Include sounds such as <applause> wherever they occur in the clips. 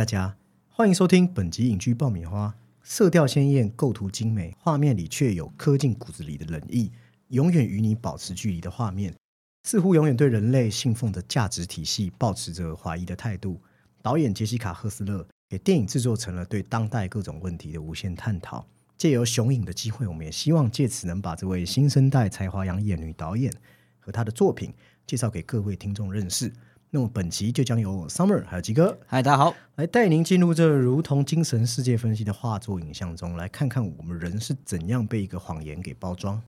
大家欢迎收听本集影剧爆米花。色调鲜艳，构图精美，画面里却有刻进骨子里的冷意，永远与你保持距离的画面，似乎永远对人类信奉的价值体系保持着怀疑的态度。导演杰西卡·赫斯勒给电影制作成了对当代各种问题的无限探讨。借由雄影的机会，我们也希望借此能把这位新生代才华洋溢女导演和她的作品介绍给各位听众认识。那么本期就将由 Summer 还有吉哥，嗨，大家好，来带您进入这如同精神世界分析的画作影像中，来看看我们人是怎样被一个谎言给包装。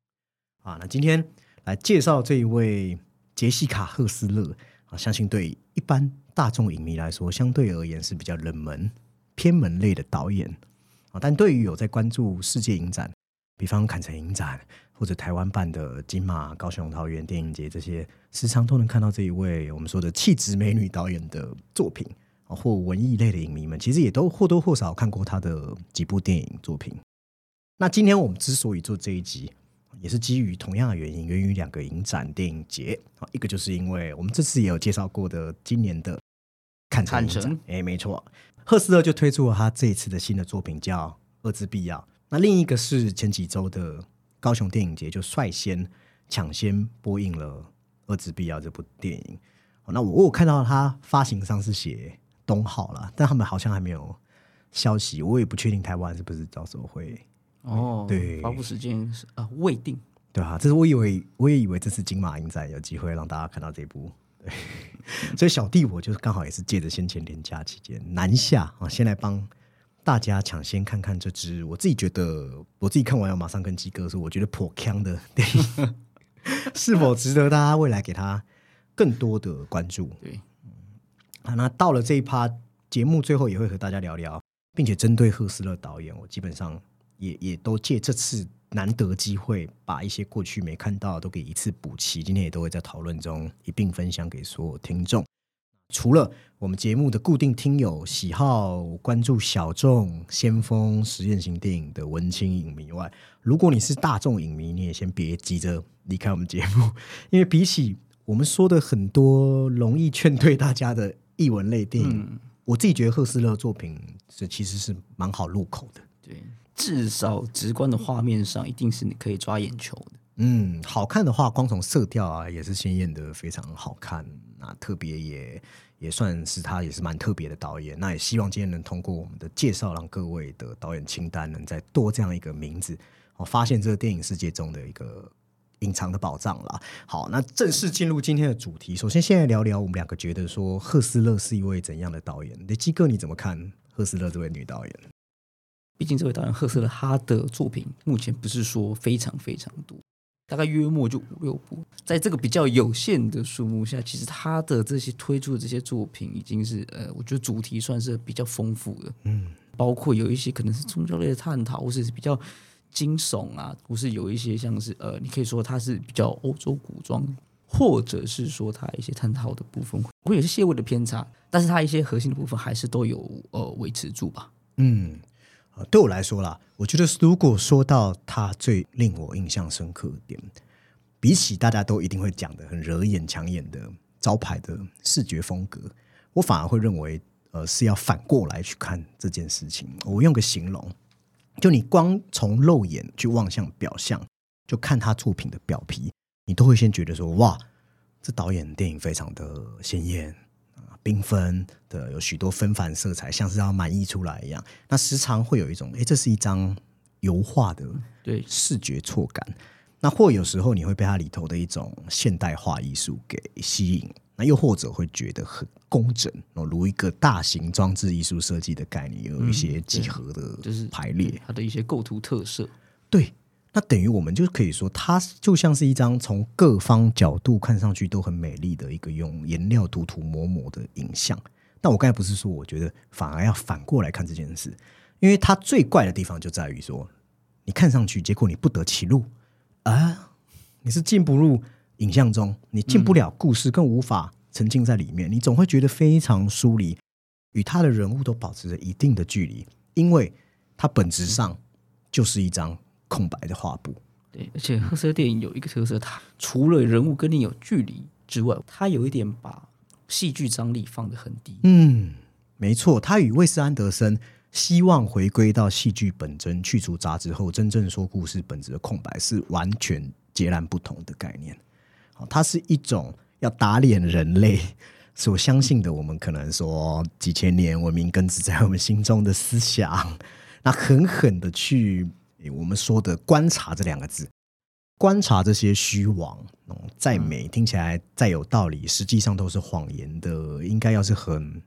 啊！那今天来介绍这一位杰西卡·赫斯勒。啊，相信对一般大众影迷来说，相对而言是比较冷门、偏门类的导演。啊，但对于有在关注世界影展，比方坎城影展。或者台湾办的金马、高雄桃园电影节，这些时常都能看到这一位我们说的气质美女导演的作品啊，或文艺类的影迷们，其实也都或多或少看过他的几部电影作品。那今天我们之所以做这一集，也是基于同样的原因，源于两个影展电影节啊，一个就是因为我们这次也有介绍过的今年的看城影展，哎，没错，赫斯勒就推出了他这一次的新的作品叫《二之必要》，那另一个是前几周的。高雄电影节就率先抢先播映了《二之必要》这部电影。那我我看到它发行上是写东浩了，但他们好像还没有消息，我也不确定台湾是不是到时候会哦。对，发布时间是啊未定。对啊，这是我以为我也以为这次金马影展有机会让大家看到这部。对，所以小弟我就是刚好也是借着先前连假期间南下啊，先来帮。大家抢先看看这支，我自己觉得，我自己看完要马上跟鸡哥说，我觉得颇强的电影，是否值得大家未来给他更多的关注？对，啊，那到了这一趴节目最后也会和大家聊聊，并且针对赫斯勒导演，我基本上也也都借这次难得机会，把一些过去没看到都给一次补齐。今天也都会在讨论中一并分享给所有听众。除了我们节目的固定听友喜好关注小众先锋实验型电影的文青影迷外，如果你是大众影迷，你也先别急着离开我们节目，因为比起我们说的很多容易劝退大家的译文类电影，我自己觉得赫斯勒作品是其实是蛮好入口的。对，至少直观的画面上一定是你可以抓眼球的。嗯，好看的话，光从色调啊也是鲜艳的，非常好看。那特别也也算是他也是蛮特别的导演。那也希望今天能通过我们的介绍，让各位的导演清单能再多这样一个名字，哦，发现这个电影世界中的一个隐藏的宝藏了。好，那正式进入今天的主题。首先，现在聊聊我们两个觉得说赫斯勒是一位怎样的导演？雷基哥你怎么看赫斯勒这位女导演？毕竟这位导演赫斯勒，他的作品目前不是说非常非常多。大概约莫就五六部，在这个比较有限的数目下，其实他的这些推出的这些作品，已经是呃，我觉得主题算是比较丰富的，嗯，包括有一些可能是宗教类的探讨，或是比较惊悚啊，或是有一些像是呃，你可以说它是比较欧洲古装，或者是说它一些探讨的部分会有些些微的偏差，但是它一些核心的部分还是都有呃维持住吧，嗯。啊，对我来说啦，我觉得如果说到他最令我印象深刻点，比起大家都一定会讲的很惹眼抢眼的招牌的视觉风格，我反而会认为，呃，是要反过来去看这件事情。我用个形容，就你光从肉眼去望向表象，就看他作品的表皮，你都会先觉得说，哇，这导演电影非常的鲜艳。缤纷的有许多纷繁色彩，像是要满溢出来一样。那时常会有一种，哎，这是一张油画的对视觉错感。那或有时候你会被它里头的一种现代化艺术给吸引。那又或者会觉得很工整，如一个大型装置艺术设计的概念，有一些几何的，就是排列它的一些构图特色。对。那等于我们就可以说，它就像是一张从各方角度看上去都很美丽的一个用颜料涂涂抹抹的影像。但我刚才不是说，我觉得反而要反过来看这件事，因为它最怪的地方就在于说，你看上去，结果你不得其路啊，你是进不入影像中，你进不了故事，更无法沉浸在里面，你总会觉得非常疏离，与他的人物都保持着一定的距离，因为它本质上就是一张。空白的画布，对，而且赫斯勒电影有一个特色，它除了人物跟你有距离之外，它有一点把戏剧张力放得很低。嗯，没错，它与魏斯安德森希望回归到戏剧本真，去除杂质后真正说故事本质的空白，是完全截然不同的概念。好，它是一种要打脸人类所相信的，我们可能说几千年文明根植在我们心中的思想，那狠狠的去我们说的观察这两个字。观察这些虚妄，再美听起来再有道理，实际上都是谎言的。应该要是很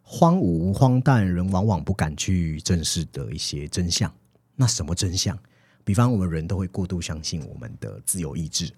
荒芜、荒诞，人往往不敢去正视的一些真相。那什么真相？比方我们人都会过度相信我们的自由意志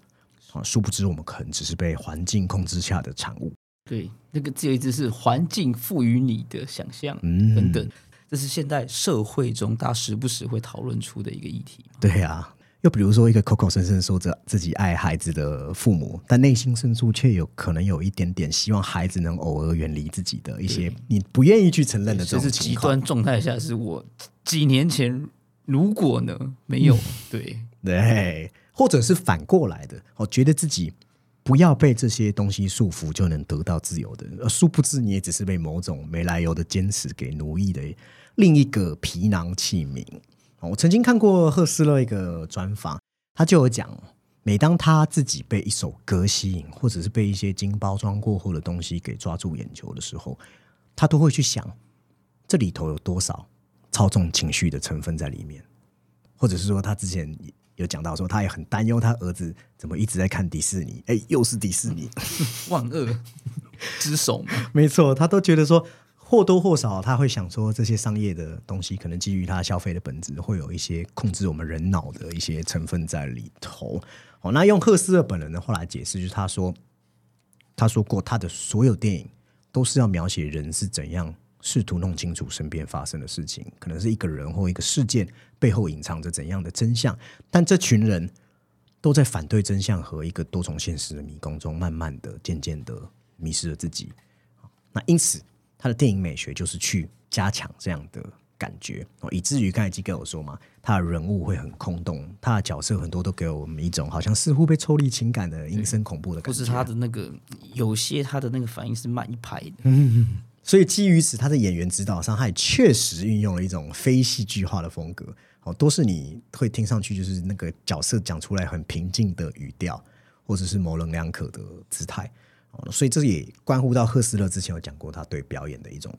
啊，殊不知我们可能只是被环境控制下的产物。对，那个自由意志是环境赋予你的想象等等，这是现代社会中大家时不时会讨论出的一个议题。对呀。又比如说，一个口口声声说着自己爱孩子的父母，但内心深处却有可能有一点点希望孩子能偶尔远离自己的一些你不愿意去承认的这种极端状态下，是我几年前如果呢没有对对，或者是反过来的，我觉得自己不要被这些东西束缚就能得到自由的，而殊不知你也只是被某种没来由的坚持给奴役的另一个皮囊器皿。我曾经看过赫斯勒一个专访，他就有讲，每当他自己被一首歌吸引，或者是被一些经包装过后的东西给抓住眼球的时候，他都会去想，这里头有多少操纵情绪的成分在里面，或者是说，他之前有讲到说，他也很担忧他儿子怎么一直在看迪士尼，哎，又是迪士尼，<laughs> 万恶之首嘛，<laughs> 没错，他都觉得说。或多或少，他会想说，这些商业的东西可能基于他消费的本质，会有一些控制我们人脑的一些成分在里头。好，那用赫斯勒本人的话来解释，就是他说，他说过，他的所有电影都是要描写人是怎样试图弄清楚身边发生的事情，可能是一个人或一个事件背后隐藏着怎样的真相，但这群人都在反对真相和一个多重现实的迷宫中，慢慢的、渐渐的迷失了自己。那因此。他的电影美学就是去加强这样的感觉哦，以至于刚才基给我说嘛，他的人物会很空洞，他的角色很多都给我们一种好像似乎被抽离情感的阴森恐怖的感觉。不是他的那个有些他的那个反应是慢一拍的，嗯，所以基于此，他的演员指导上，他也确实运用了一种非戏剧化的风格哦，都是你会听上去就是那个角色讲出来很平静的语调，或者是模棱两可的姿态。哦所以这也关乎到赫斯勒之前有讲过，他对表演的一种，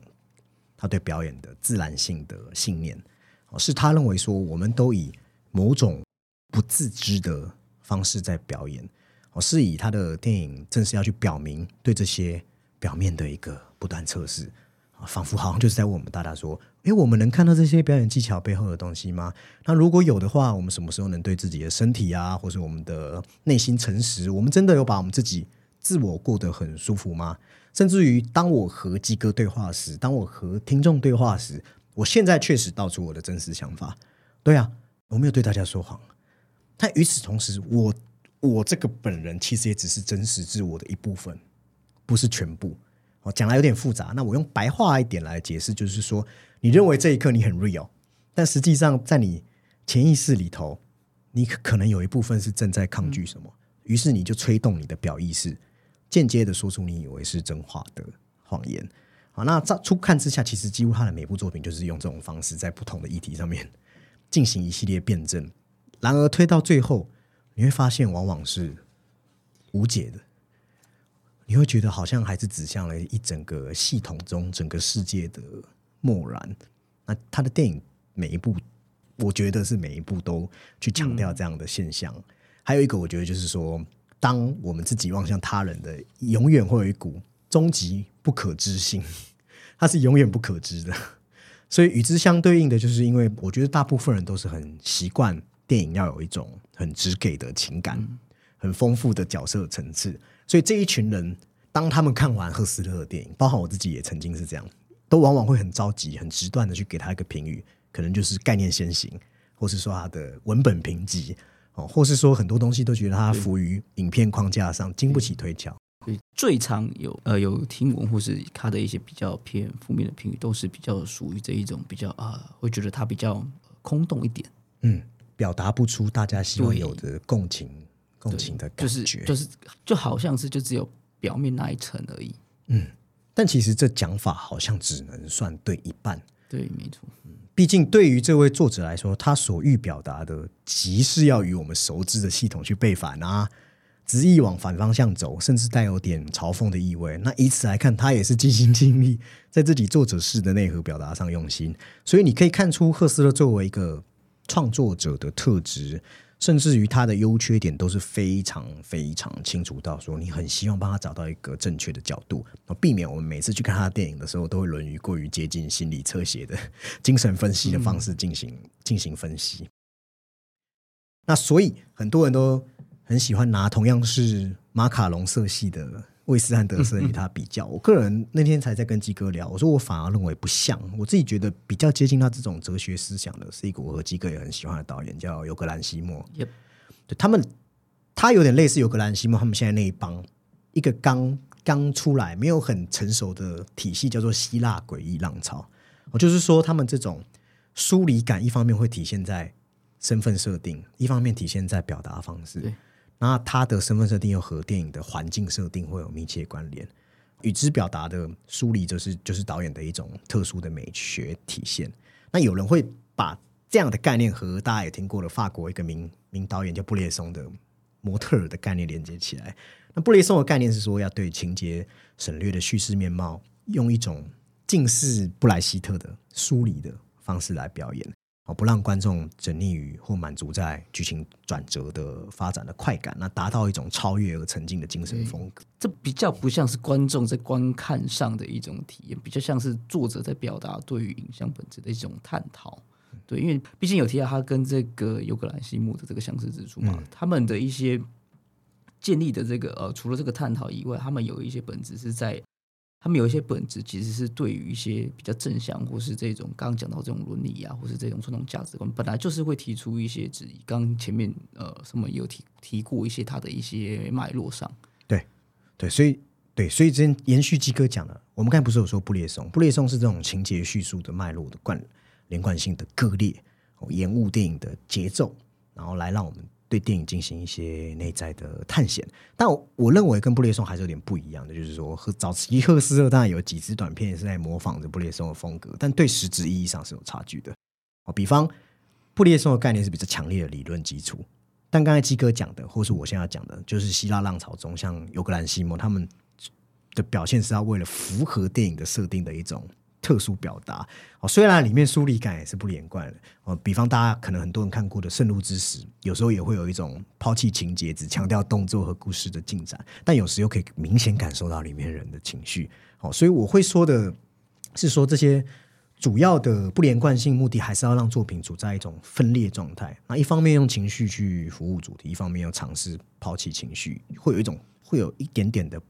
他对表演的自然性的信念，哦，是他认为说，我们都以某种不自知的方式在表演，哦，是以他的电影正是要去表明对这些表面的一个不断测试，啊，仿佛好像就是在问我们大家说，诶，我们能看到这些表演技巧背后的东西吗？那如果有的话，我们什么时候能对自己的身体啊，或是我们的内心诚实？我们真的有把我们自己。自我过得很舒服吗？甚至于，当我和鸡哥对话时，当我和听众对话时，我现在确实道出我的真实想法。对啊，我没有对大家说谎。但与此同时，我我这个本人其实也只是真实自我的一部分，不是全部。我讲来有点复杂，那我用白话一点来解释，就是说，你认为这一刻你很 real，但实际上在你潜意识里头，你可能有一部分是正在抗拒什么，于是你就吹动你的表意识。间接的说出你以为是真话的谎言，好，那在初看之下，其实几乎他的每部作品就是用这种方式，在不同的议题上面进行一系列辩证。然而推到最后，你会发现往往是无解的，你会觉得好像还是指向了一整个系统中整个世界的漠然。那他的电影每一部，我觉得是每一部都去强调这样的现象。还有一个，我觉得就是说。当我们自己望向他人的，永远会有一股终极不可知性，它是永远不可知的。所以与之相对应的，就是因为我觉得大部分人都是很习惯电影要有一种很直给的情感，很丰富的角色层次。所以这一群人，当他们看完赫斯勒的电影，包含我自己也曾经是这样，都往往会很着急、很直断的去给他一个评语，可能就是概念先行，或是说他的文本评级。哦，或是说很多东西都觉得他浮于影片框架上，经不起推敲。最常有呃有听闻或是他的一些比较偏负面的评语，都是比较属于这一种比较啊，会觉得他比较空洞一点，嗯，表达不出大家希望有的共情、共情的感觉，就是就是就好像是就只有表面那一层而已。嗯，但其实这讲法好像只能算对一半。对，没错。毕竟对于这位作者来说，他所欲表达的，即是要与我们熟知的系统去背反啊，执意往反方向走，甚至带有点嘲讽的意味。那以此来看，他也是尽心尽力在自己作者式的内核表达上用心。所以你可以看出，赫斯勒作为一个创作者的特质。甚至于他的优缺点都是非常非常清楚到说，你很希望帮他找到一个正确的角度，避免我们每次去看他的电影的时候，都会沦于过于接近心理侧写的精神分析的方式进行进行分析。那所以很多人都很喜欢拿同样是马卡龙色系的。魏斯安德森与他比较，我个人那天才在跟基哥聊，我说我反而认为不像，我自己觉得比较接近他这种哲学思想的，是一个我和基哥也很喜欢的导演，叫尤格兰西莫。对他们，他有点类似尤格兰西莫他们现在那一帮，一个刚刚出来没有很成熟的体系，叫做希腊诡异浪潮。我就是说，他们这种疏离感，一方面会体现在身份设定，一方面体现在表达方式。那他的身份设定又和电影的环境设定会有密切关联，与之表达的梳理就是就是导演的一种特殊的美学体现。那有人会把这样的概念和大家也听过的法国一个名名导演叫布列松的模特的概念连接起来。那布列松的概念是说要对情节省略的叙事面貌，用一种近似布莱希特的梳理的方式来表演。哦，不让观众沉溺于或满足在剧情转折的发展的快感，那达到一种超越而沉浸的精神风格。这比较不像是观众在观看上的一种体验，比较像是作者在表达对于影像本质的一种探讨。对，因为毕竟有提到他跟这个尤格兰西姆的这个相似之处嘛，他们的一些建立的这个呃，除了这个探讨以外，他们有一些本质是在。他们有一些本质，其实是对于一些比较正向，或是这种刚刚讲到这种伦理啊，或是这种传统价值观，本来就是会提出一些质疑。刚前面呃，什么有提提过一些他的一些脉络上，对对，所以对，所以之前延续基哥讲的，我们刚才不是有说布列松？布列松是这种情节叙述的脉络的贯连贯性的割裂，延误电影的节奏，然后来让我们。对电影进行一些内在的探险，但我认为跟布列松还是有点不一样的，就是说，和早期赫斯特当然有几支短片是在模仿着布列松的风格，但对实质意义上是有差距的。哦，比方布列松的概念是比较强烈的理论基础，但刚才基哥讲的，或是我现在讲的，就是希腊浪潮中，像尤格兰西莫他们的表现是要为了符合电影的设定的一种。特殊表达哦，虽然里面疏离感也是不连贯的哦。比方大家可能很多人看过的《圣路之时》，有时候也会有一种抛弃情节，只强调动作和故事的进展，但有时又可以明显感受到里面人的情绪哦。所以我会说的是，说这些主要的不连贯性目的，还是要让作品处在一种分裂状态。那一方面用情绪去服务主题，一方面又尝试抛弃情绪，会有一种会有一点点的。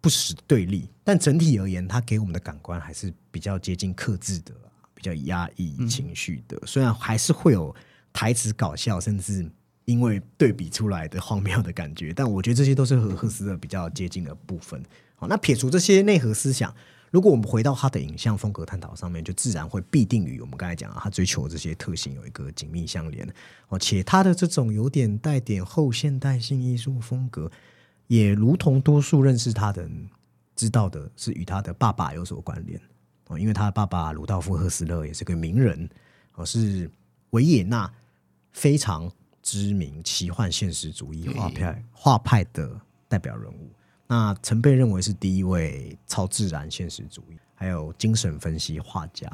不实对立，但整体而言，它给我们的感官还是比较接近克制的，比较压抑情绪的。虽然还是会有台词搞笑，甚至因为对比出来的荒谬的感觉，但我觉得这些都是和赫斯特比较接近的部分。好，那撇除这些内核思想，如果我们回到他的影像风格探讨上面，就自然会必定与我们刚才讲啊，他追求这些特性有一个紧密相连。哦，且他的这种有点带点后现代性艺术风格。也如同多数认识他的人知道的，是与他的爸爸有所关联哦，因为他的爸爸鲁道夫·赫斯勒也是个名人哦，是维也纳非常知名奇幻现实主义画派画派的代表人物。那曾被认为是第一位超自然现实主义还有精神分析画家。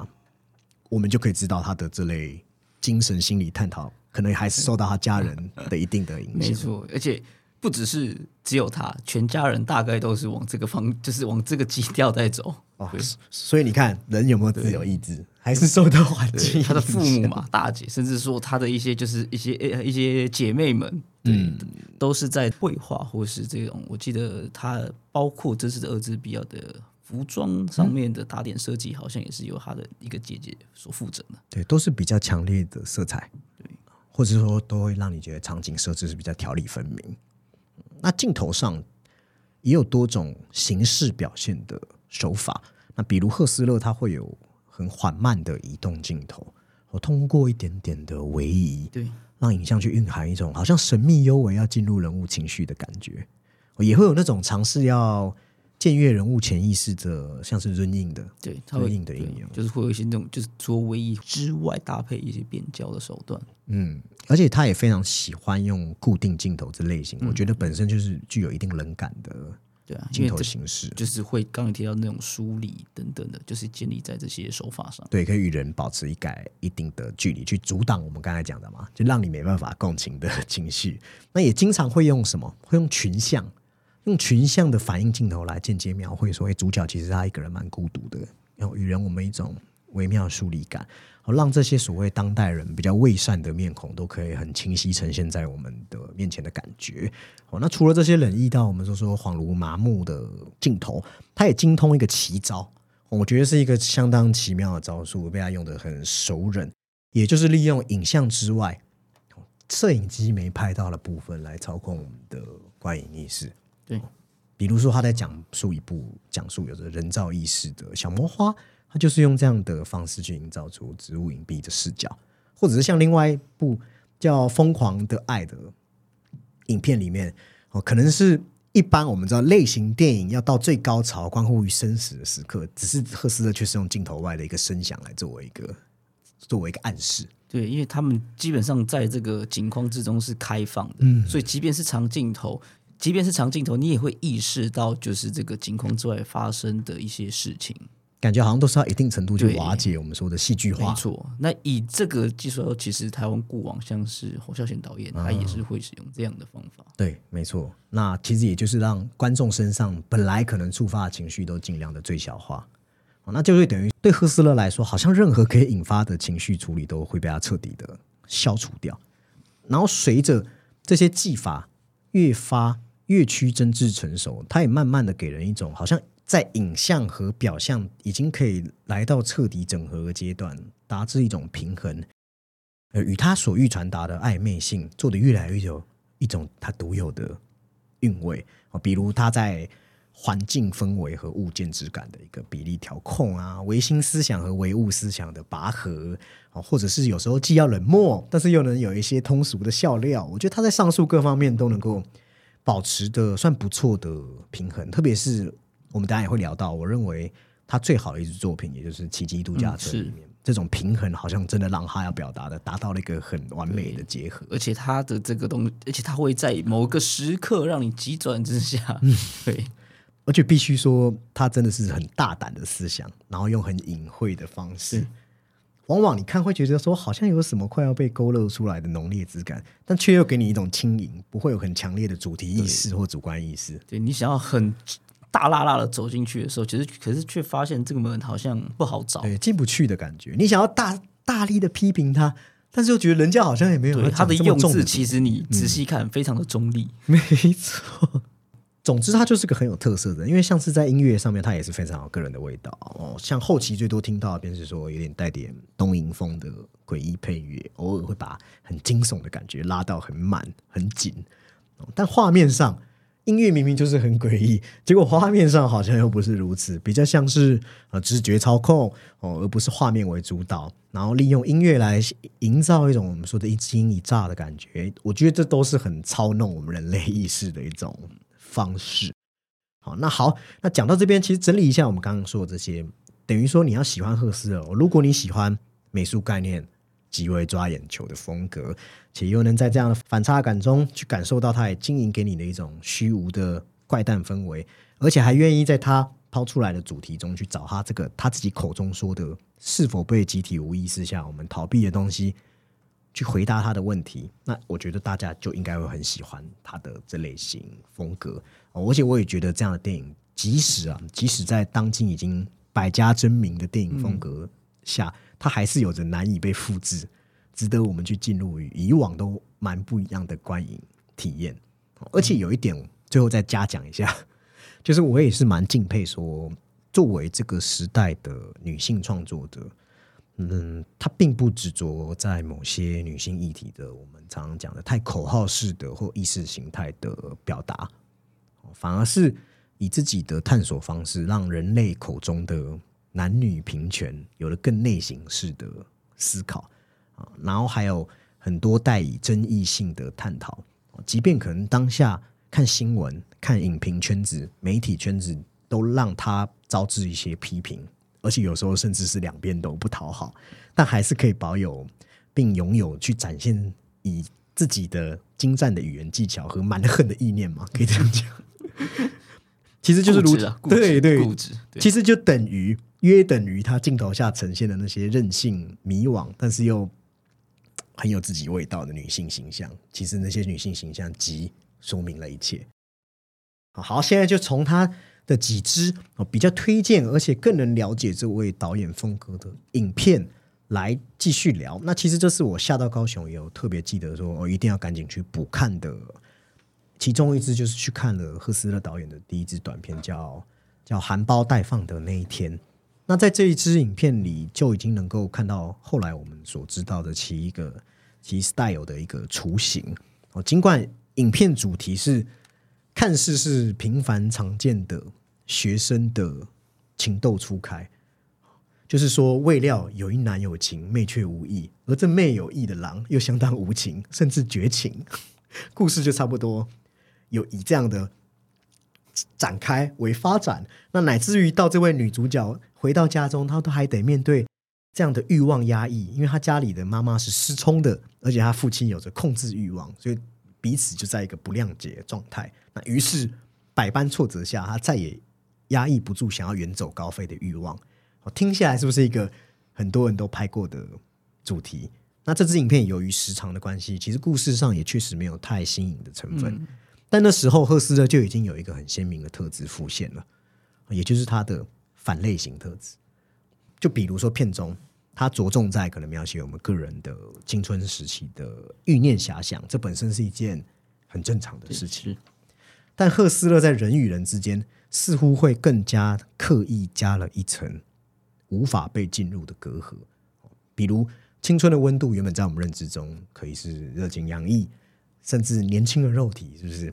我们就可以知道他的这类精神心理探讨，可能还是受到他家人的一定的影响。没错，而且。不只是只有他，全家人大概都是往这个方，就是往这个基调在走。哦，所以你看，人有没有自由意志，还是受到环境？他的父母嘛，大姐，甚至说他的一些就是一些一些姐妹们，嗯，都是在绘画或是这种。我记得他包括这次的二支比较的服装上面的打点设计，好像也是由他的一个姐姐所负责的。对，都是比较强烈的色彩，对，或者说都会让你觉得场景设置是比较条理分明。那镜头上也有多种形式表现的手法。那比如赫斯勒，他会有很缓慢的移动镜头，我通过一点点的位移，对，让影像去蕴含一种好像神秘幽微要进入人物情绪的感觉。也会有那种尝试要。僭越人物潜意识的，像是润印的，对，它会硬的应对用就是会有一些那种，就是除了唯一之外，搭配一些变焦的手段。嗯，而且他也非常喜欢用固定镜头这类型，嗯我觉得本身就是具有一定冷感的对啊，因镜头形式，就是会刚才提到那种梳理等等的，就是建立在这些手法上。对，可以与人保持一改一定的距离，去阻挡我们刚才讲的嘛，就让你没办法共情的 <laughs> 情绪。那也经常会用什么？会用群像，用群像的反应镜头来间接描绘说，哎，主角其实他一个人蛮孤独的，然后与人我们一种微妙的疏离感，好让这些所谓当代人比较伪善的面孔都可以很清晰呈现在我们的面前的感觉。哦，那除了这些冷意到我们说说恍如麻木的镜头，他也精通一个奇招。我觉得是一个相当奇妙的招数，被他用的很熟稔，也就是利用影像之外，摄影机没拍到的部分来操控我们的观影意识。对，比如说他在讲述一部讲述有着人造意识的小魔花，他就是用这样的方式去营造出植物隐蔽的视角，或者是像另外一部叫《疯狂的爱》的影片里面，哦，可能是一般我们知道类型电影要到最高潮，关乎于生死的时刻，只是赫斯特却是用镜头外的一个声响来作为一个作为一个暗示。对，因为他们基本上在这个景框之中是开放的，嗯所以即便是长镜头，即便是长镜头，你也会意识到就是这个景框之外发生的一些事情。感觉好像都是要一定程度去瓦解我们说的戏剧化。没错，那以这个技术，其实台湾过往像是侯孝贤导演，他也是会使用这样的方法。对，没错。那其实也就是让观众身上本来可能触发的情绪都尽量的最小化。哦那就会等于对赫斯勒来说，好像任何可以引发的情绪处理都会被他彻底的消除掉。然后随着这些技法越发越趋真挚成熟，他也慢慢的给人一种好像在影像和表象已经可以来到彻底整合的阶段，达至一种平衡。呃，与他所欲传达的暧昧性做得越来越有一种他独有的韵味哦，比如他在环境氛围和物件质感的一个比例调控啊，唯心思想和唯物思想的拔河哦，或者是有时候既要冷漠，但是又能有一些通俗的笑料，我觉得他在上述各方面都能够保持的算不错的平衡，特别是我们等一下也会聊到，我认为他最好的一支作品，也就是《奇迹度假村》里面。这种平衡好像真的让他要表达的达到了一个很完美的结合。而且他的这个东西，而且他会在某个时刻让你急转直下。嗯 <laughs> 对，而且必须说，他真的是很大胆的思想，然后用很隐晦的方式，往往你看会觉得说好像有什么快要被勾勒出来的浓烈质感，但却又给你一种轻盈，不会有很强烈的主题意识或主观意识。对你想要很大辣辣的走进去的时候，其实可是却发现这个门好像不好找。对，进不去的感觉。你想要大大力的批评他，但是又觉得人家好像也没有他的用字其实你仔细看非常的中立。<laughs> 没错。总之，他就是个很有特色的，因为像是在音乐上面，他也是非常有个人的味道哦。像后期最多听到便是说有点带点东瀛风的诡异配乐，偶尔会把很惊悚的感觉拉到很满很紧、但画面上音乐明明就是很诡异，结果画面上好像又不是如此，比较像是呃知觉操控哦，而不是画面为主导，然后利用音乐来营造一种我们说的一惊一乍的感觉。我觉得这都是很操弄我们人类意识的一种方式。好，那好，那讲到这边，其实整理一下我们刚刚说的这些，等于说你要喜欢赫斯勒哦，如果你喜欢美术概念极为抓眼球的风格，且又能在这样的反差感中去感受到他也经营给你的一种虚无的怪诞氛围，而且还愿意在他抛出来的主题中去找他这个他自己口中说的是否被集体无意识下我们逃避的东西，去回答他的问题，那我觉得大家就应该会很喜欢他的这类型风格。哦而且我也觉得这样的电影，即使啊，即使在当今已经百家争鸣的电影风格下，它还是有着难以被复制，值得我们去进入与以往都蛮不一样的观影体验。而且有一点，最后再加讲一下，<laughs> 就是我也是蛮敬佩说，作为这个时代的女性创作者，嗯，她并不执着在某些女性议题的我们常常讲的太口号式的或意识形态的表达，反而是以自己的探索方式，让人类口中的男女平权有了更内型式的思考。啊，然后还有很多带以争议性的探讨，即便可能当下看新闻、看影评圈子、媒体圈子都让他招致一些批评，而且有时候甚至是两边都不讨好，但还是可以保有并拥有去展现以自己的精湛的语言技巧和蛮横的意念嘛，<laughs> 可以这样讲。其实就是如固执啊，对对，固执，对其实就等于约等于他镜头下呈现的那些任性、迷惘，但是又很有自己味道的女性形象。其实那些女性形象即说明了一切。好好，现在就从他的几支哦比较推荐，而且更能了解这位导演风格的影片来继续聊。那其实这是我下到高雄也有特别记得说，我、一定要赶紧去补看的。其中一支就是去看了赫斯勒导演的第一支短片，叫叫《含苞待放的那一天》。那在这一支影片里，就已经能够看到后来我们所知道的其一个其 style 的一个雏形。哦，尽管影片主题是看似是平凡常见的学生的情窦初开，就是说未料有一男有情，妹却无意，而这妹有意的狼又相当无情，甚至绝情。<laughs> 故事就差不多有以这样的展开为发展，那乃至于到这位女主角回到家中，她都还得面对这样的欲望压抑，因为她家里的妈妈是失聪的，而且她父亲有着控制欲望，所以彼此就在一个不谅解的状态。那于是百般挫折下，他再也压抑不住想要远走高飞的欲望。我听下来是不是一个很多人都拍过的主题？那这支影片由于时长的关系，其实故事上也确实没有太新颖的成分。但那时候赫斯勒就已经有一个很鲜明的特质浮现了，也就是他的反类型特质。就比如说片中，他着重在可能描写我们个人的青春时期的欲念遐想，这本身是一件很正常的事情。是但赫斯勒在人与人之间似乎会更加刻意加了一层无法被进入的隔阂，比如青春的温度原本在我们认知中可以是热情洋溢，甚至年轻的肉体是不是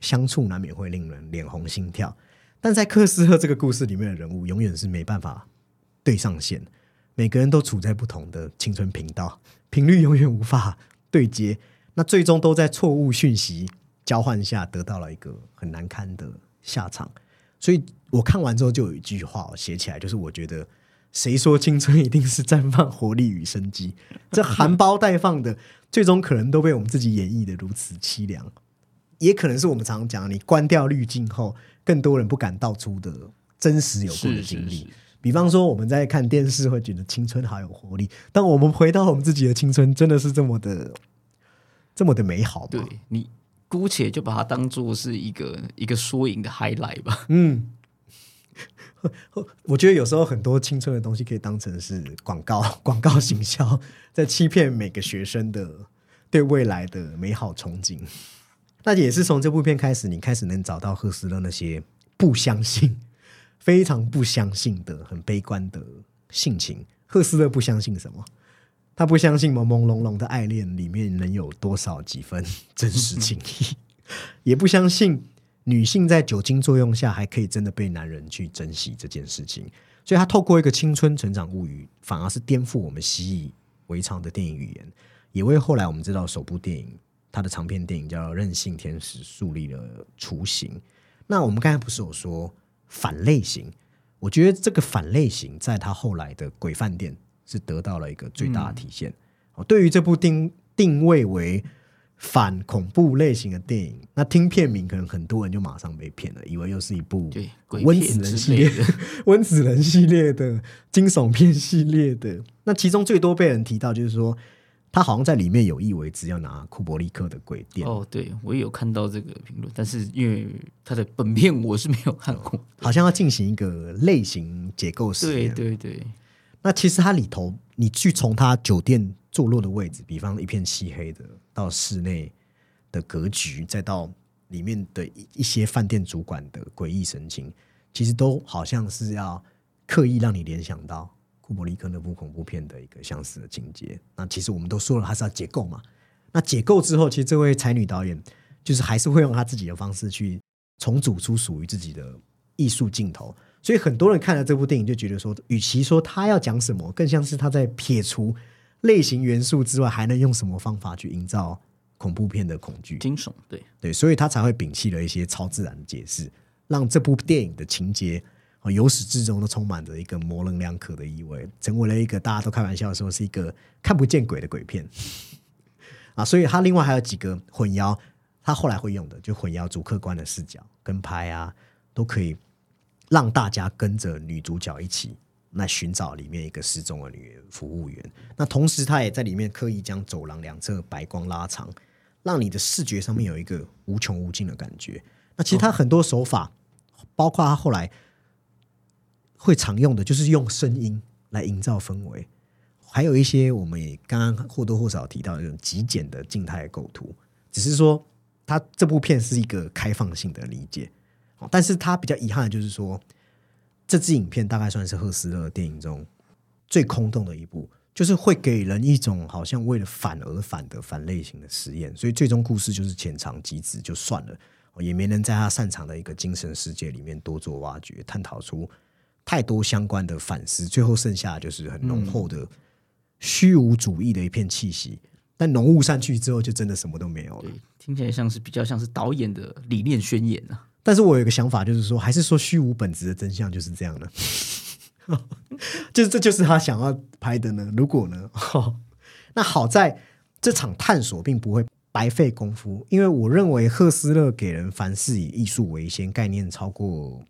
相处难免会令人脸红心跳？但在克斯勒这个故事里面的人物，永远是没办法对上线，每个人都处在不同的青春频道，频率永远无法对接，那最终都在错误讯息交换下得到了一个很难堪的下场。所以我看完之后就有一句话写起来，就是我觉得谁说青春一定是绽放活力与生机？这含苞待放的，最终可能都被我们自己演绎的如此凄凉，也可能是我们常常讲，你关掉滤镜后，更多人不敢道出的真实有过的经历。比方说，我们在看电视会觉得青春好有活力，但我们回到我们自己的青春，真的是这么的这么的美好吗？对你姑且就把它当做是一个一个缩影的 highlight 吧。嗯，<laughs> 我觉得有时候很多青春的东西可以当成是广告、<laughs> 广告行销，在欺骗每个学生的对未来的美好憧憬。那也是从这部片开始，你开始能找到赫斯勒那些不相信、非常不相信的、很悲观的性情。赫斯勒不相信什么？他不相信朦朦胧胧的爱恋里面能有多少几分真实情谊，<laughs> 也不相信女性在酒精作用下还可以真的被男人去珍惜这件事情。所以他透过一个青春成长物语，反而是颠覆我们习以为常的电影语言，也为后来我们知道首部电影他的长片电影叫《任性天使》树立了雏形。那我们刚才不是有说反类型？我觉得这个反类型在他后来的《鬼饭店》是得到了一个最大的体现。哦，对于这部定定位为反恐怖类型的电影，那听片名可能很多人就马上被骗了，以为又是一部对，鬼 <laughs> 温子仁系列的，温子仁系列的惊悚片系列的。那其中最多被人提到就是说，他好像在里面有意为之要拿库伯利克的《鬼店》哦，对我也有看到这个评论，但是因为他的本片我是没有看过。好像要进行一个类型结构实对验。对对，那其实它里头，你去从它酒店坐落的位置，比方一片漆黑的，到室内的格局，再到里面的一一些饭店主管的诡异神情，其实都好像是要刻意让你联想到库伯利克那部恐怖片的一个相似的情节。那其实我们都说了，它是要解构嘛。那解构之后，其实这位才女导演就是还是会用她自己的方式去重组出属于自己的艺术镜头。所以很多人看了这部电影就觉得说，与其说他要讲什么，更像是他在撇除类型元素之外，还能用什么方法去营造恐怖片的恐惧。惊悚对，对，所以他才会摒弃了一些超自然的解释，让这部电影的情节哦由始至终都充满着一个模棱两可的意味，成为了一个大家都开玩笑说是一个看不见鬼的鬼片啊。所以他另外还有几个混淆，他后来会用的就混淆主客观的视角跟拍啊，都可以让大家跟着女主角一起来寻找里面一个失踪的女服务员。那同时，他也在里面刻意将走廊两侧白光拉长，让你的视觉上面有一个无穷无尽的感觉。那其实他很多手法，包括他后来会常用的，就是用声音来营造氛围，还有一些我们也刚刚或多或少提到的这种极简的静态构图。只是说，他这部片是一个开放性的理解，但是他比较遗憾的就是说，这支影片大概算是赫斯勒电影中最空洞的一部，就是会给人一种好像为了反而反的反类型的实验，所以最终故事就是浅尝即止就算了，也没能在他擅长的一个精神世界里面多做挖掘，探讨出太多相关的反思，最后剩下的就是很浓厚的虚无主义的一片气息。但浓雾散去之后，就真的什么都没有了。，听起来像是比较像是导演的理念宣言啊。但是我有一个想法，就是说，还是说虚无本质的真相就是这样呢？<laughs> 就是这就是他想要拍的呢？如果呢？<laughs> 那好在这场探索并不会白费功夫，因为我认为赫斯勒给人凡事以艺术为先概念超过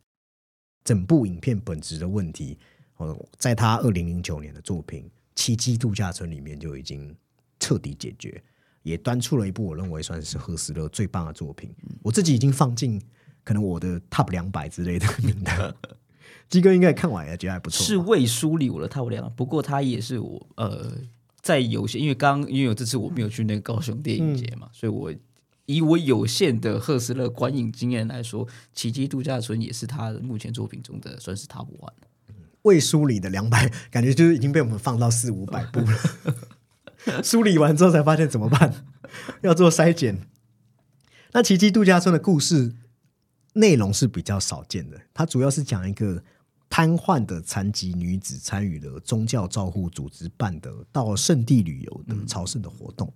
整部影片本质的问题。哦，在他二零零九年的作品《奇迹度假村》里面就已经彻底解决，也端出了一部我认为算是赫斯勒最棒的作品。我自己已经放进可能我的 Top 两百之类的名单。<laughs> 鸡哥应该看完也，觉得还不错。是未梳理我的 Top 两百，不过他也是我呃，在有些因为刚因为我这次我没有去那个高雄电影节嘛，所以我以我有限的赫斯勒观影经验来说，《奇迹度假村》也是他目前作品中的算是 Top One。未梳理的两百，感觉就是已经被我们放到四五百部了。<laughs> 梳理完之后才发现怎么办，要做筛检。那奇迹度假村的故事内容是比较少见的，它主要是讲一个瘫痪的残疾女子参与了宗教照护组织办的到圣地旅游的朝圣的活动。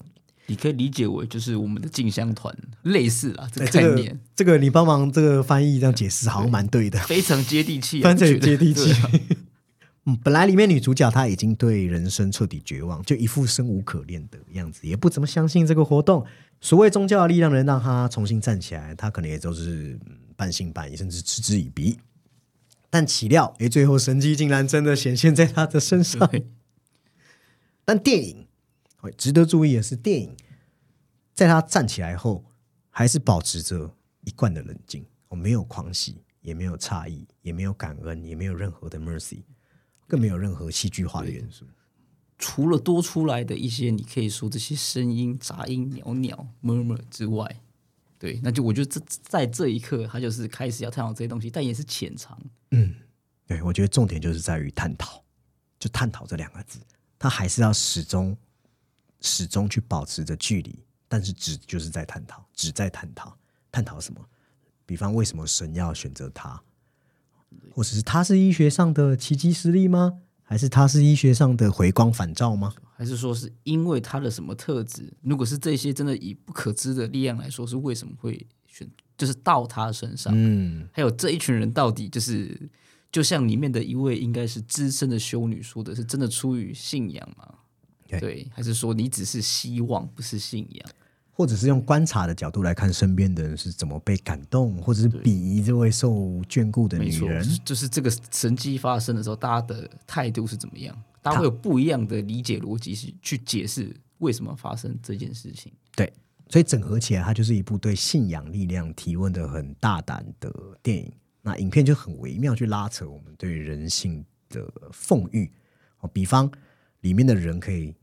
你可以理解为就是我们的进香团类似啦，这个个概念、这个你帮忙这个翻译这样解释，好像蛮对的。非常接地气、啊，翻成我觉得接地气。<laughs> 嗯，本来里面女主角她已经对人生彻底绝望，就一副生无可恋的样子，也不怎么相信这个活动。所谓宗教的力量能让她重新站起来，她可能也都是嗯半信半疑，甚至嗤之以鼻。但岂料，哎，最后神迹竟然真的显现在她的身上。<laughs> 但电影，哦值得注意的是，电影在他站起来后，还是保持着一贯的冷静，我、没有狂喜，也没有诧异，也没有感恩，也没有任何的 mercy，更没有任何戏剧化的元素。除了多出来的一些，你可以说这些声音、杂音、袅袅、murmur 之外，对，那就我觉得这在这一刻，他就是开始要探讨这些东西，但也是潜藏。对我觉得重点就是在于探讨，就探讨这两个字，他还是要始终始终去保持着距离，但是只就是在探讨，只在探讨，探讨什么？比方为什么神要选择他，或者是他是医学上的奇迹实例吗？还是他是医学上的回光返照吗？还是说是因为他的什么特质？如果是这些真的以不可知的力量来说，是为什么会选，就是到他身上？嗯，还有这一群人到底就是，就像里面的一位应该是资深的修女说的，是真的出于信仰吗？对对，还是说你只是希望，不是信仰？或者是用观察的角度来看身边的人是怎么被感动，或者是鄙夷这位受眷顾的女人。，就是这个神迹发生的时候，大家的态度是怎么样？大家会有不一样的理解逻辑，是去解释为什么发生这件事情。对，所以整合起来，它就是一部对信仰力量提问的很大胆的电影。那影片就很微妙去拉扯我们对人性的奉育哦，比方里面的人可以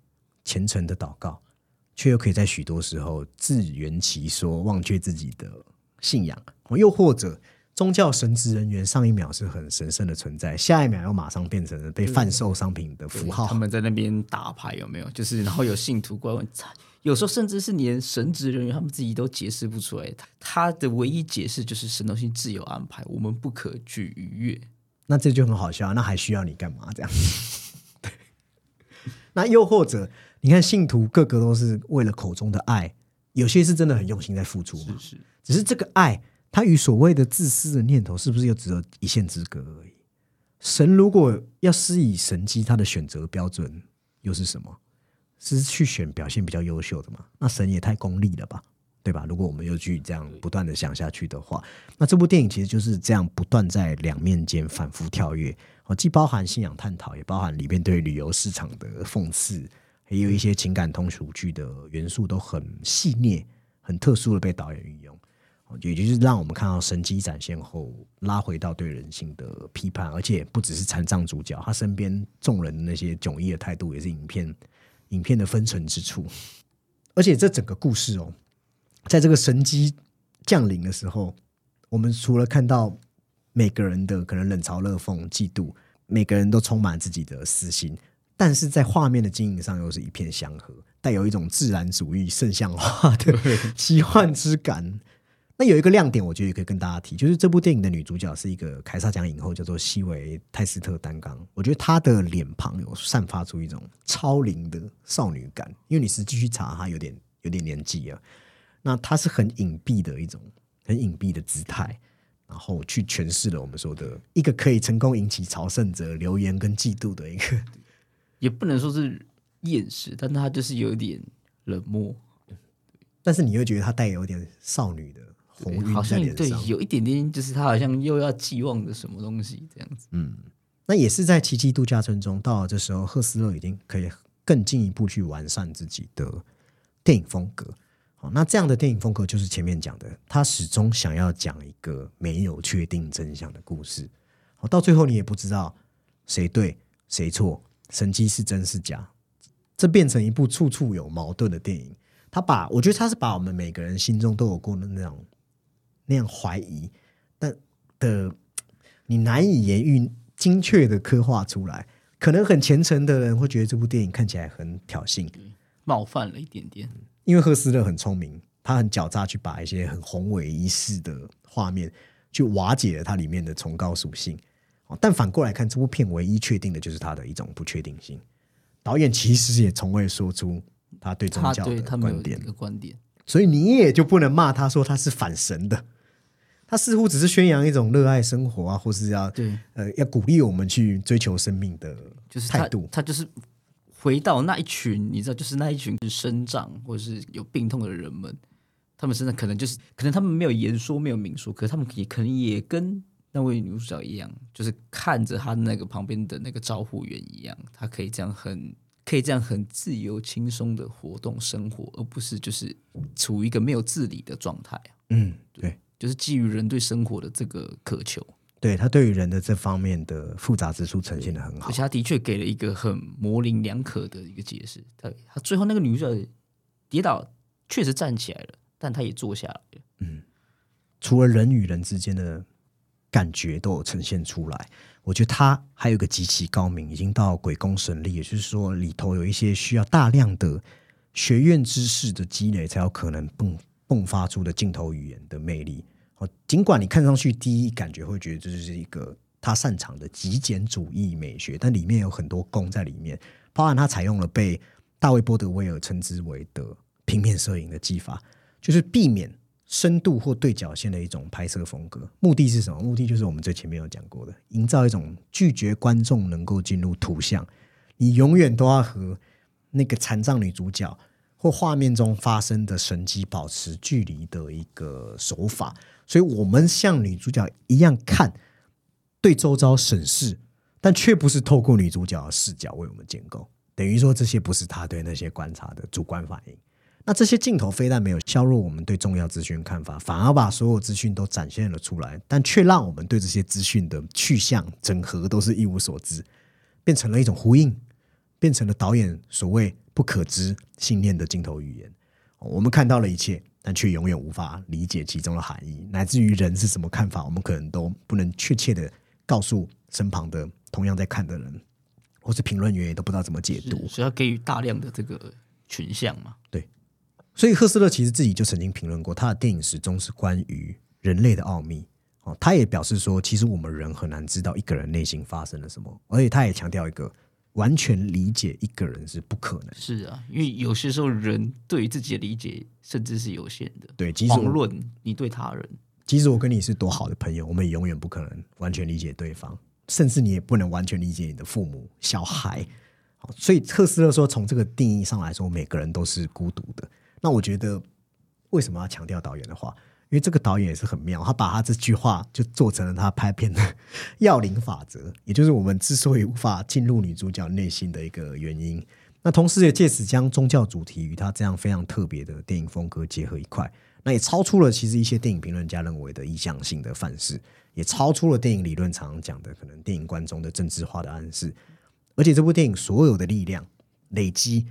虔诚的祷告，却又可以在许多时候自圆其说，忘却自己的信仰；哦又或者宗教神职人员上一秒是很神圣的存在，下一秒又马上变成了被贩售商品的符号他。们在那边打牌有没有？就是然后有信徒过来问，有时候甚至是连神职人员他们自己都解释不出来，他他的唯一解释就是神东西自有安排，我们不可去逾越。那这就很好笑，那还需要你干嘛？这样，<laughs> 对。那又或者，你看信徒个个都是为了口中的爱，有些是真的很用心在付出嘛。是只是这个爱，它与所谓的自私的念头，是不是又只有一线之隔而已？神如果要施以神机，他的选择标准又是什么？是去选表现比较优秀的嘛？那神也太功利了吧，对吧？如果我们又去这样不断的想下去的话，那这部电影其实就是这样不断在两面间反复跳跃，哦，既包含信仰探讨，也包含里面对旅游市场的讽刺，也有一些情感通俗剧的元素，都很细腻、很特殊的被导演运用。也就是让我们看到神机展现后，拉回到对人性的批判，而且不只是残障主角，他身边众人的那些迥异的态度，也是影片影片的分层之处。而且这整个故事哦，在这个神机降临的时候，我们除了看到每个人的可能冷嘲热讽、嫉妒，每个人都充满自己的私心，但是在画面的经营上又是一片祥和，带有一种自然主义圣像化的奇幻之感。那有一个亮点，我觉得也可以跟大家提，就是这部电影的女主角是一个凯撒奖影后，叫做西维泰斯特丹冈。我觉得她的脸庞有散发出一种超龄的少女感，因为你实际去查，她有点有点年纪了。那她是很隐蔽的一种很隐蔽的姿态，然后去诠释了我们说的一个可以成功引起朝圣者留言跟嫉妒的一个，也不能说是厌世，但他就是有一点冷漠，但是你又觉得他带有点少女的。红晕好像对，在脸上，有一点点，就是他好像又要寄望着什么东西这样子。嗯那也是在奇迹度假村中，到了这时候，赫斯勒已经可以更进一步去完善自己的电影风格。好，那这样的电影风格就是前面讲的，他始终想要讲一个没有确定真相的故事。好，到最后你也不知道谁对谁错，神机是真是假，这变成一部处处有矛盾的电影。他把，我觉得他是把我们每个人心中都有过的那种那样怀疑，但的你难以言喻、精确的刻画出来。可能很虔诚的人会觉得这部电影看起来很挑衅，冒犯了一点点，因为赫斯勒很聪明，他很狡诈，去把一些很宏伟仪式的画面去瓦解了它里面的崇高属性。哦但反过来看，这部片唯一确定的就是它的一种不确定性。导演其实也从未说出他对宗教的观点一，个观点，所以你也就不能骂他说他是反神的。他似乎只是宣扬一种热爱生活啊，或是要对，呃要鼓励我们去追求生命的就是态度。他就是回到那一群，你知道，就是那一群是生长或者是有病痛的人们，他们身上可能就是可能他们没有言说，没有明说，可是他们也可能也跟那位女主角一样，就是看着她那个旁边的那个招呼员一样，她可以这样很。可以这样很自由轻松的活动生活，而不是就是处于一个没有自理的状态啊嗯，对，就是基于人对生活的这个渴求，对他对于人的这方面的复杂之处呈现的很好而且。他的确给了一个很模棱两可的一个解释。他他最后那个女主角跌倒，确实站起来了，但她也坐下来了。嗯除了人与人之间的感觉都有呈现出来，我觉得他还有一个极其高明，已经到鬼工神力，也就是说里头有一些需要大量的学院知识的积累，才有可能迸迸发出的镜头语言的魅力。哦，尽管你看上去第一感觉会觉得这是一个他擅长的极简主义美学，但里面有很多功在里面，包含他采用了被大卫波德威尔称之为的平面摄影的技法，就是避免深度或对角线的一种拍摄风格。目的是什么？目的就是我们最前面有讲过的，营造一种拒绝观众能够进入图像，你永远都要和那个残障女主角或画面中发生的神迹保持距离的一个手法。所以，我们像女主角一样看，对周遭审视，但却不是透过女主角的视角为我们建构。等于说，这些不是她对那些观察的主观反应。那这些镜头非但没有削弱我们对重要资讯的看法，反而把所有资讯都展现了出来，但却让我们对这些资讯的去向整合都是一无所知，变成了一种呼应，变成了导演所谓不可知信念的镜头语言。我们看到了一切，但却永远无法理解其中的含义，乃至于人是什么看法，我们可能都不能确切的告诉身旁的同样在看的人，或是评论员也都不知道怎么解读。所以要给予大量的这个群像嘛。所以赫斯勒其实自己就曾经评论过，他的电影始终是关于人类的奥秘。哦，他也表示说，其实我们人很难知道一个人内心发生了什么，而且他也强调一个完全理解一个人是不可能。是啊，因为有些时候人对于自己的理解甚至是有限的。对，即使我遑论你对他人，即使我跟你是多好的朋友，我们也永远不可能完全理解对方，甚至你也不能完全理解你的父母、小孩。好所以赫斯勒说，从这个定义上来说，每个人都是孤独的。那我觉得，为什么要强调导演的话？因为这个导演也是很妙，他把他这句话就做成了他拍片的要领法则，也就是我们之所以无法进入女主角内心的一个原因。那同时也借此将宗教主题与他这样非常特别的电影风格结合一块，那也超出了其实一些电影评论家认为的意向性的范式，也超出了电影理论常常讲的可能电影观众的政治化的暗示。而且这部电影所有的力量累积。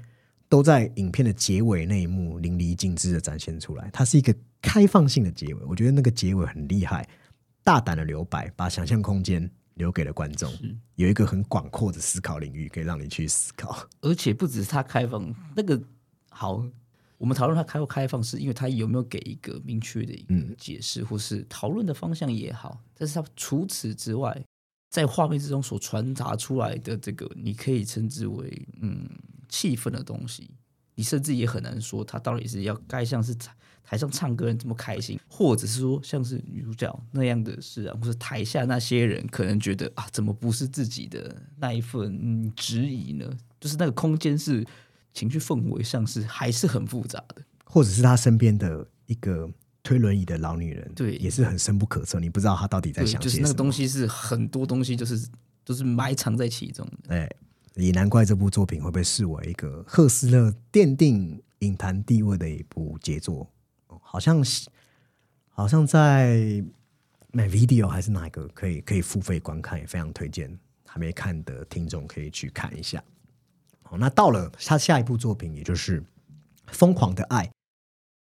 都在影片的结尾那一幕淋漓尽致的展现出来。它是一个开放性的结尾，我觉得那个结尾很厉害，大胆的留白，把想象空间留给了观众，有一个很广阔的思考领域可以让你去思考。<laughs> 而且不只是它开放，那个好，我们讨论它开不开放，是因为它有没有给一个明确的一个解释，或是讨论的方向也好。但是它除此之外，在画面之中所传达出来的这个，你可以称之为嗯。气氛的东西，你甚至也很难说他到底是要该像是台上唱歌人这么开心，或者是说像是女主角那样的事啊，或是台下那些人可能觉得啊，怎么不是自己的那一份质疑呢？就是那个空间是情绪氛围上是还是很复杂的，或者是他身边的一个推轮椅的老女人，对，也是很深不可测，你不知道他到底在想就是那个东西是很多东西，就是就是埋藏在其中的，哎。也难怪这部作品会被视为一个赫斯勒奠定影坛地位的一部杰作，好像是好像在 My Video 还是哪一个可以可以付费观看，也非常推荐还没看的听众可以去看一下。好，那到了他下一部作品，也就是《疯狂的爱》，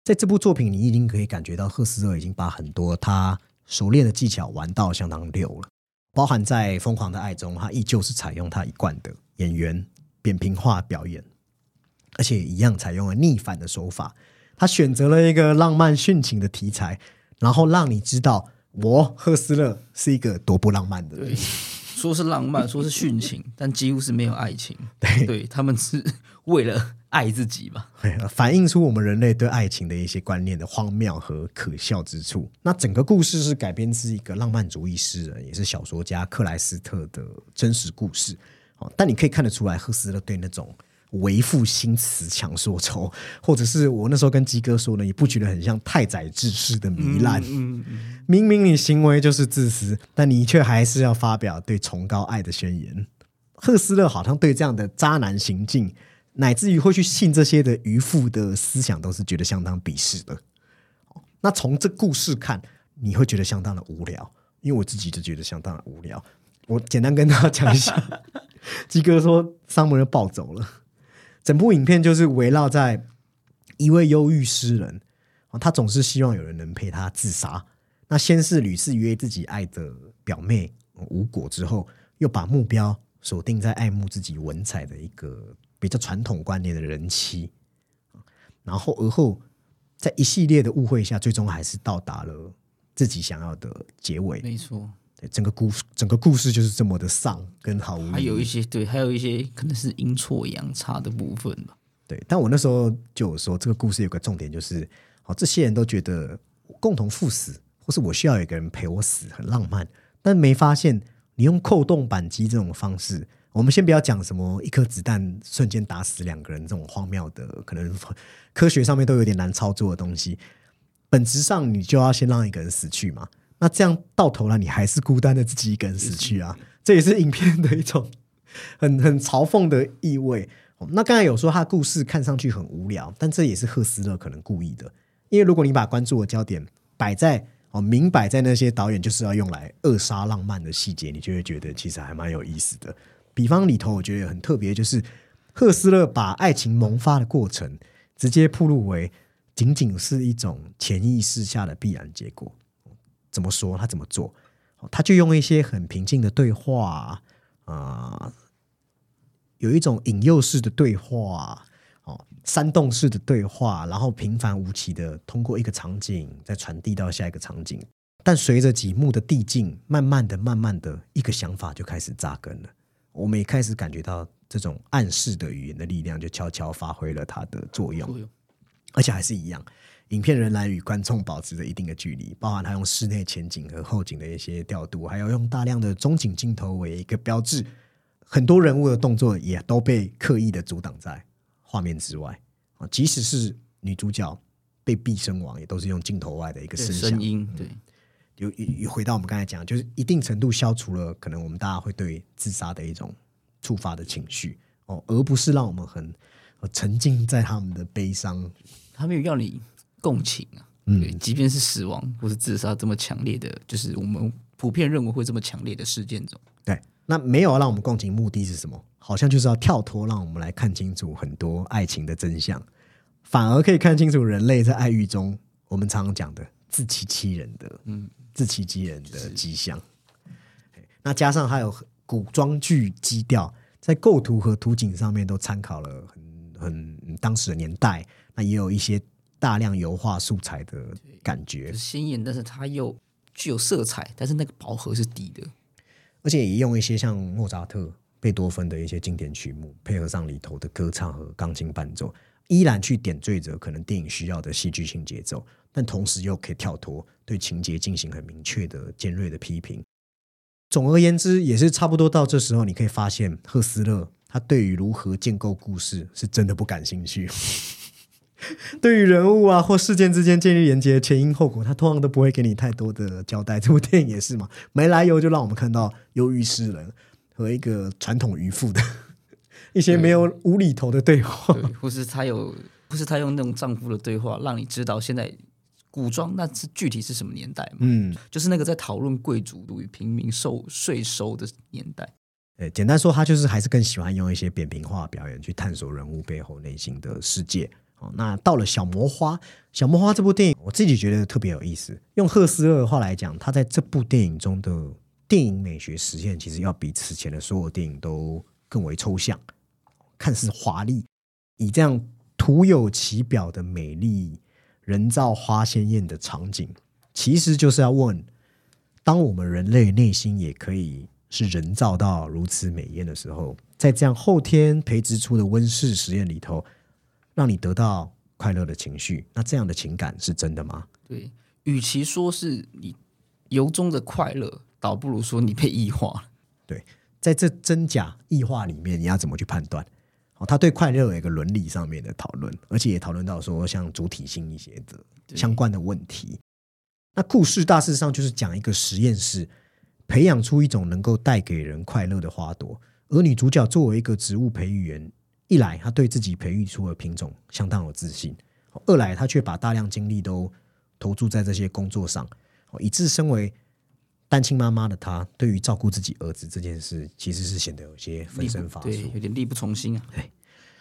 在这部作品你已经可以感觉到赫斯勒已经把很多他熟练的技巧玩到相当溜了，包含在《疯狂的爱》中，他依旧是采用他一贯的。演员扁平化表演，而且一样采用了逆反的手法。他选择了一个浪漫殉情的题材，然后让你知道我赫斯勒是一个多不浪漫的人。<laughs> 说是浪漫，说是殉情，但几乎是没有爱情。对，对 <laughs> 他们是为了爱自己嘛？反映出我们人类对爱情的一些观念的荒谬和可笑之处。那整个故事是改编自一个浪漫主义诗人，也是小说家克莱斯特的真实故事。但你可以看得出来，赫斯勒对那种为赋新词强说愁，或者是我那时候跟鸡哥说呢，你不觉得很像太宰治式的糜烂？嗯嗯，明明你行为就是自私，但你却还是要发表对崇高爱的宣言。赫斯勒好像对这样的渣男行径，乃至于会去信这些的渔夫的思想，都是觉得相当鄙视的。那从这故事看，你会觉得相当的无聊，因为我自己就觉得相当的无聊。我简单跟大家讲一下。<laughs> 鸡哥说：“桑摩尔暴走了。”整部影片就是围绕在一位忧郁诗人他总是希望有人能陪他自杀。那先是屡次约自己爱的表妹无果，之后又把目标锁定在爱慕自己文采的一个比较传统观念的人妻。然后而后在一系列的误会下，最终还是到达了自己想要的结尾。没错。整个故整个故事就是这么的丧跟毫无，还有一些对，还有一些可能是阴错阳差的部分吧。对，但我那时候就有说，这个故事有个重点就是，好，这些人都觉得共同赴死，或是我需要有一个人陪我死，很浪漫，但没发现你用扣动扳机这种方式，我们先不要讲什么一颗子弹瞬间打死两个人这种荒谬的，可能科学上面都有点难操作的东西，本质上你就要先让一个人死去嘛。那这样到头来，你还是孤单的自己一个人死去啊！这也是影片的一种很很嘲讽的意味。那刚才有说他故事看上去很无聊，但这也是赫斯勒可能故意的，因为如果你把关注的焦点摆在哦明摆在那些导演就是要用来扼杀浪漫的细节，你就会觉得其实还蛮有意思的。比方里头，我觉得很特别，就是赫斯勒把爱情萌发的过程直接铺路为仅仅是一种潜意识下的必然结果。怎么说？他怎么做？他就用一些很平静的对话啊，有一种引诱式的对话，哦，煽动式的对话，然后平凡无奇的通过一个场景再传递到下一个场景。但随着几幕的递进，慢慢的、慢慢的，一个想法就开始扎根了。我们也开始感觉到这种暗示的语言的力量，就悄悄发挥了它的作用。而且还是一样，影片仍然与观众保持着一定的距离，包含他用室内前景和后景的一些调度，还有用大量的中景镜头为一个标志，很多人物的动作也都被刻意的阻挡在画面之外。啊，即使是女主角被毙身亡，也都是用镜头外的一个声音，对，有有回到我们刚才讲，就是一定程度消除了可能我们大家会对自杀的一种触发的情绪哦，而不是让我们很呃沉浸在他们的悲伤。他没有要你共情啊。嗯对，即便是死亡或是自杀这么强烈的，就是我们普遍认为会这么强烈的事件中，对，那没有让我们共情，目的是什么？好像就是要跳脱，让我们来看清楚很多爱情的真相，反而可以看清楚人类在爱欲中，我们常常讲的自欺欺人的，嗯，自欺欺人的迹象。那加上还有古装剧基调，在构图和图景上面都参考了很很当时的年代，那也有一些大量油画素材的感觉就是，鲜艳，但是它又具有色彩，但是那个饱和是低的。而且也用一些像莫扎特、贝多芬的一些经典曲目，配合上里头的歌唱和钢琴伴奏，依然去点缀着可能电影需要的戏剧性节奏，但同时又可以跳脱对情节进行很明确的尖锐的批评。总而言之，也是差不多到这时候，你可以发现赫斯勒他对于如何建构故事是真的不感兴趣。<laughs> 对于人物啊或事件之间建立连接、前因后果，他通常都不会给你太多的交代。这部电影也是嘛，没来由就让我们看到忧郁诗人和一个传统渔夫的一些没有无厘头的对话。对，或是他有，或是他用那种丈夫的对话，让你知道现在古装那是具体是什么年代嘛？嗯，就是那个在讨论贵族与平民收税收的年代。呃，简单说，他就是还是更喜欢用一些扁平化表演去探索人物背后内心的世界。哦，那到了小魔花，小魔花这部电影，我自己觉得特别有意思。用赫斯勒的话来讲，他在这部电影中的电影美学实现，其实要比此前的所有电影都更为抽象，看似华丽，以这样徒有其表的美丽、人造花鲜艳的场景，其实就是要问：当我们人类内心也可以是人造到如此美艳的时候，在这样后天培植出的温室实验里头，让你得到快乐的情绪，那这样的情感是真的吗？对，与其说是你由衷的快乐，倒不如说你被异化对。在这真假异化里面，你要怎么去判断？哦，他对快乐有一个伦理上面的讨论，而且也讨论到说像主体性一些的相关的问题。那故事大致上就是讲一个实验室培养出一种能够带给人快乐的花朵，而女主角作为一个植物培育员，一来她对自己培育出的品种相当有自信，二来她却把大量精力都投注在这些工作上，哦以致身为单亲妈妈的她，对于照顾自己儿子这件事，其实是显得有些分力身乏术。对，有点力不从心啊。对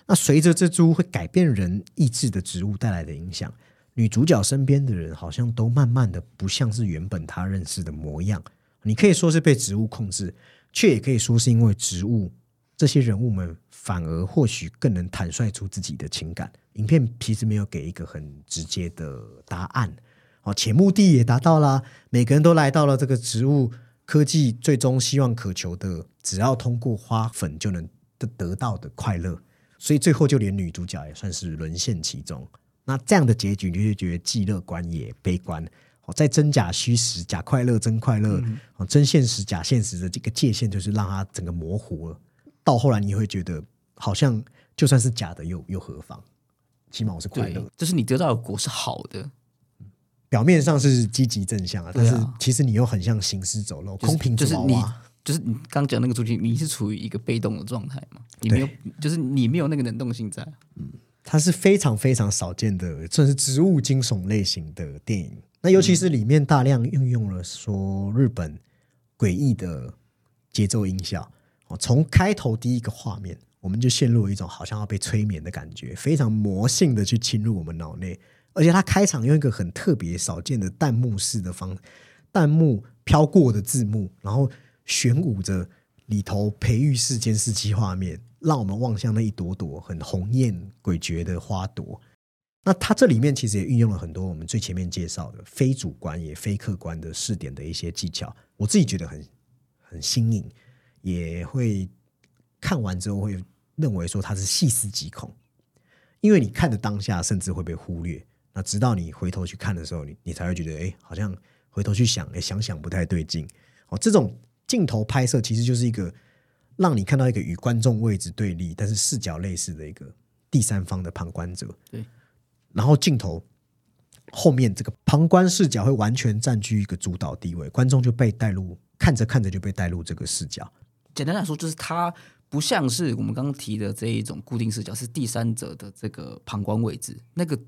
那随着这株会改变人意志的植物带来的影响，女主角身边的人好像都慢慢的不像是原本她认识的模样。你可以说是被植物控制，却也可以说是因为植物这些人物们反而或许更能坦率出自己的情感。影片其实没有给一个很直接的答案，哦，且目的也达到了，每个人都来到了这个植物科技最终希望渴求的，只要通过花粉就能得得到的快乐。所以最后就连女主角也算是沦陷其中。那这样的结局，你就会觉得既乐观也悲观。哦，在真假虚实、假快乐真快乐、哦真现实假现实的这个界限，就是让它整个模糊了。到后来你会觉得，好像就算是假的又又何妨？起码我是快乐，就是你得到的果是好的，表面上是积极正向啊，但是其实你又很像行尸走肉、就是空瓶就是你。就是你刚讲那个主题，你是处于一个被动的状态嘛？你没有，就是你没有那个能动性在。嗯它是非常非常少见的，算是植物惊悚类型的电影。那尤其是里面大量运用了说日本诡异的节奏音效，哦，从开头第一个画面，我们就陷入一种好像要被催眠的感觉，非常魔性的去侵入我们脑内。而且它开场用一个很特别少见的弹幕式的方，弹幕飘过的字幕，然后旋舞着里头培育式监视器画面，让我们望向那一朵朵很红艳诡谲的花朵。那它这里面其实也运用了很多我们最前面介绍的非主观也非客观的视点的一些技巧，我自己觉得很很新颖，也会看完之后会认为说它是细思极恐，因为你看的当下甚至会被忽略，那直到你回头去看的时候，你你才会觉得，哎，好像回头去想，哎，想想不太对劲。哦，这种镜头拍摄其实就是一个让你看到一个与观众位置对立，但是视角类似的一个第三方的旁观者。对，然后镜头后面这个旁观视角会完全占据一个主导地位，观众就被带入，看着看着就被带入这个视角。简单来说，就是它不像是我们刚刚提的这一种固定视角，是第三者的这个旁观位置，那个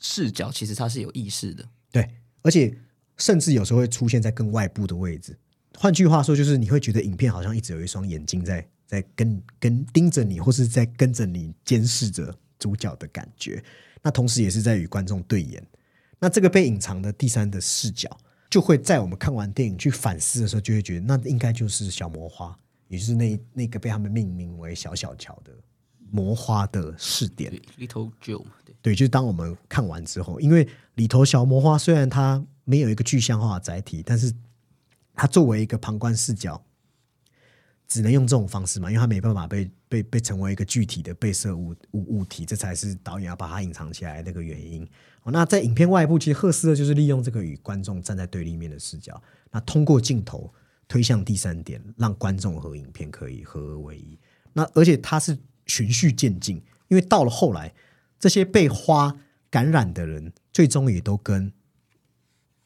视角其实它是有意识的。对，而且甚至有时候会出现在更外部的位置。换句话说，就是你会觉得影片好像一直有一双眼睛在在跟跟盯着你，或是在跟着你监视着主角的感觉。那同时也是在与观众对眼。那这个被隐藏的第三的视角，就会在我们看完电影去反思的时候，就会觉得那应该就是小魔花，也就是那那个被他们命名为小小乔的魔花的试点。对，Little Joe 嘛，对，对，就是当我们看完之后，因为里头小魔花虽然它没有一个具象化的载体，但是它作为一个旁观视角，只能用这种方式嘛，因为它没办法被被被成为一个具体的被摄物物物体，这才是导演要把它隐藏起来的那个原因。哦，那在影片外部，其实赫斯勒就是利用这个与观众站在对立面的视角，那通过镜头推向第三点，让观众和影片可以合二为一。那而且它是循序渐进，因为到了后来，这些被花感染的人，最终也都跟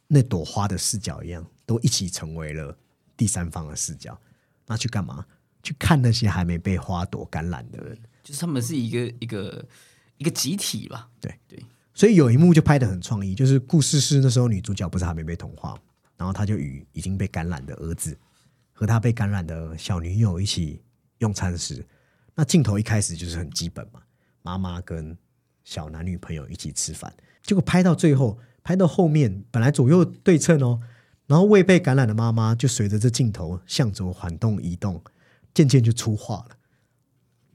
那朵花的视角一样，都一起成为了第三方的视角。那去干嘛？去看那些还没被花朵感染的人。就是他们是一个一个一个集体吧。对对，所以有一幕就拍的很创意，就是故事是那时候女主角不是还没被同化，然后她就与已经被感染的儿子和她被感染的小女友一起用餐时，那镜头一开始就是很基本嘛，妈妈跟小男女朋友一起吃饭，结果拍到最后，拍到后面本来左右对称哦，然后未被感染的妈妈就随着这镜头向左缓动移动，渐渐就出画了。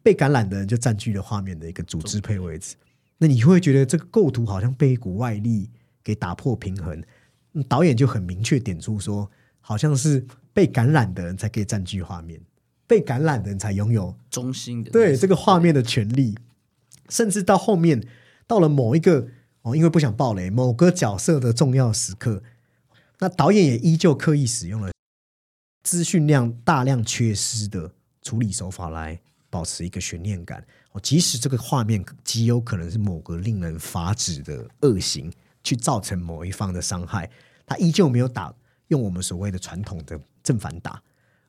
被感染的人就占据了画面的一个主支配位置，那你会觉得这个构图好像被一股外力给打破平衡。导演就很明确点出说，好像是被感染的人才可以占据画面，被感染的人才拥有中心的对这个画面的权利，甚至到后面到了某一个哦，因为不想暴雷，某个角色的重要时刻，那导演也依旧刻意使用了资讯量大量缺失的处理手法来保持一个悬念感。哦，即使这个画面极有可能是某个令人发指的恶行，去造成某一方的伤害，他依旧没有打用我们所谓的传统的正反打，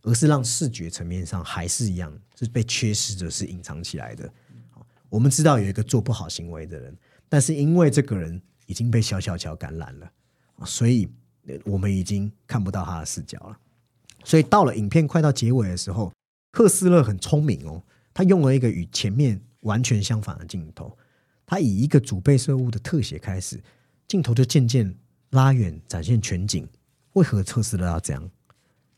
而是让视觉层面上还是一样是被缺失的，是隐藏起来的。我们知道有一个做不好行为的人，但是因为这个人已经被小小乔感染了，所以我们已经看不到他的视角了。所以到了影片快到结尾的时候，赫斯勒很聪明哦，他用了一个与前面完全相反的镜头，他以一个主被摄物的特写开始，镜头就渐渐拉远，展现全景。为何特斯拉要这样？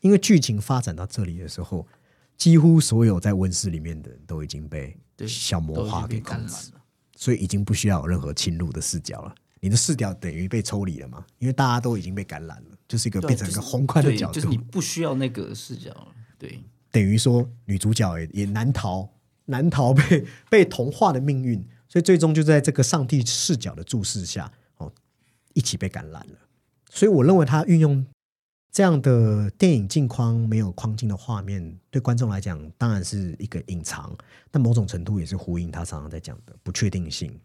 因为剧情发展到这里的时候，几乎所有在温室里面的人都已经被小魔化给控制，了。所以已经不需要有任何侵入的视角了。你的视角等于被抽离了嘛？因为大家都已经被感染了，就是一个对变成一个宏观的角度，对就是你不需要那个视角了。对，等于说女主角也也难逃难逃被被同化的命运，所以最终就在这个上帝视角的注视下，哦，一起被感染了。所以我认为他运用这样的电影镜框没有框镜的画面，对观众来讲当然是一个隐藏，但某种程度也是呼应他常常在讲的不确定性，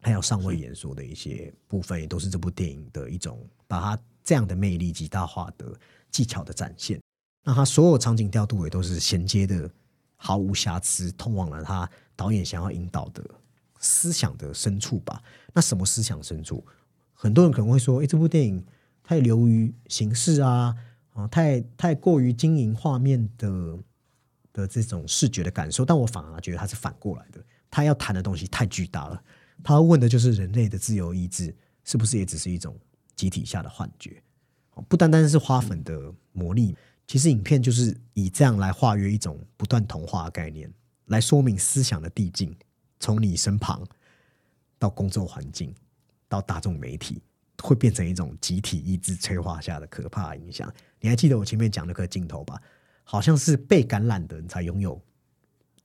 还有尚未演说的一些部分，也都是这部电影的一种把它这样的魅力极大化的技巧的展现。那它所有场景调度也都是衔接的，毫无瑕疵，通往了他导演想要引导的思想的深处吧。那什么思想深处？很多人可能会说，诶，这部电影太流于形式啊，啊，太太过于经营画面的的这种视觉的感受。但我反而觉得它是反过来的，他要谈的东西太巨大了。他问的就是人类的自由意志是不是也只是一种集体下的幻觉？不单单是花粉的魔力，其实影片就是以这样来化约一种不断同化的概念，来说明思想的递进，从你身旁到工作环境，到大众媒体，会变成一种集体意志催化下的可怕影响。你还记得我前面讲那个镜头吧？好像是被感染的人才拥有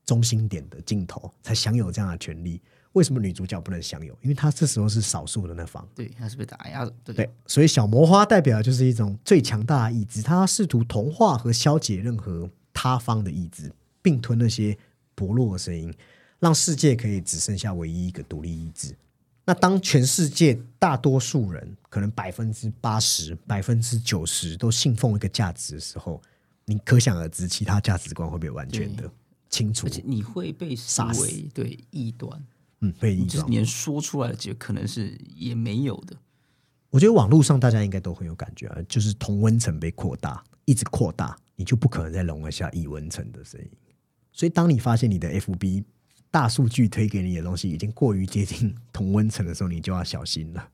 中心点的镜头，才享有这样的权利。为什么女主角不能享有？因为她这时候是少数的那方。对，她是被打压的，对，所以小魔花代表的就是一种最强大的意志，她试图同化和消解任何他方的意志，并吞那些薄弱的声音，让世界可以只剩下唯一一个独立意志。那当全世界大多数人，可能百分之八十、百分之九十都信奉一个价值的时候，你可想而知，其他价值观会被完全的清除而，且你会被视杀死为对异端，嗯，被异端。就是连说出来的结果可能是也没有的。我觉得网络上大家应该都很有感觉啊，就是同温层被扩大，一直扩大，你就不可能再容得下异温层的声音。所以，当你发现你的 FB 大数据推给你的东西已经过于接近同温层的时候，你就要小心了。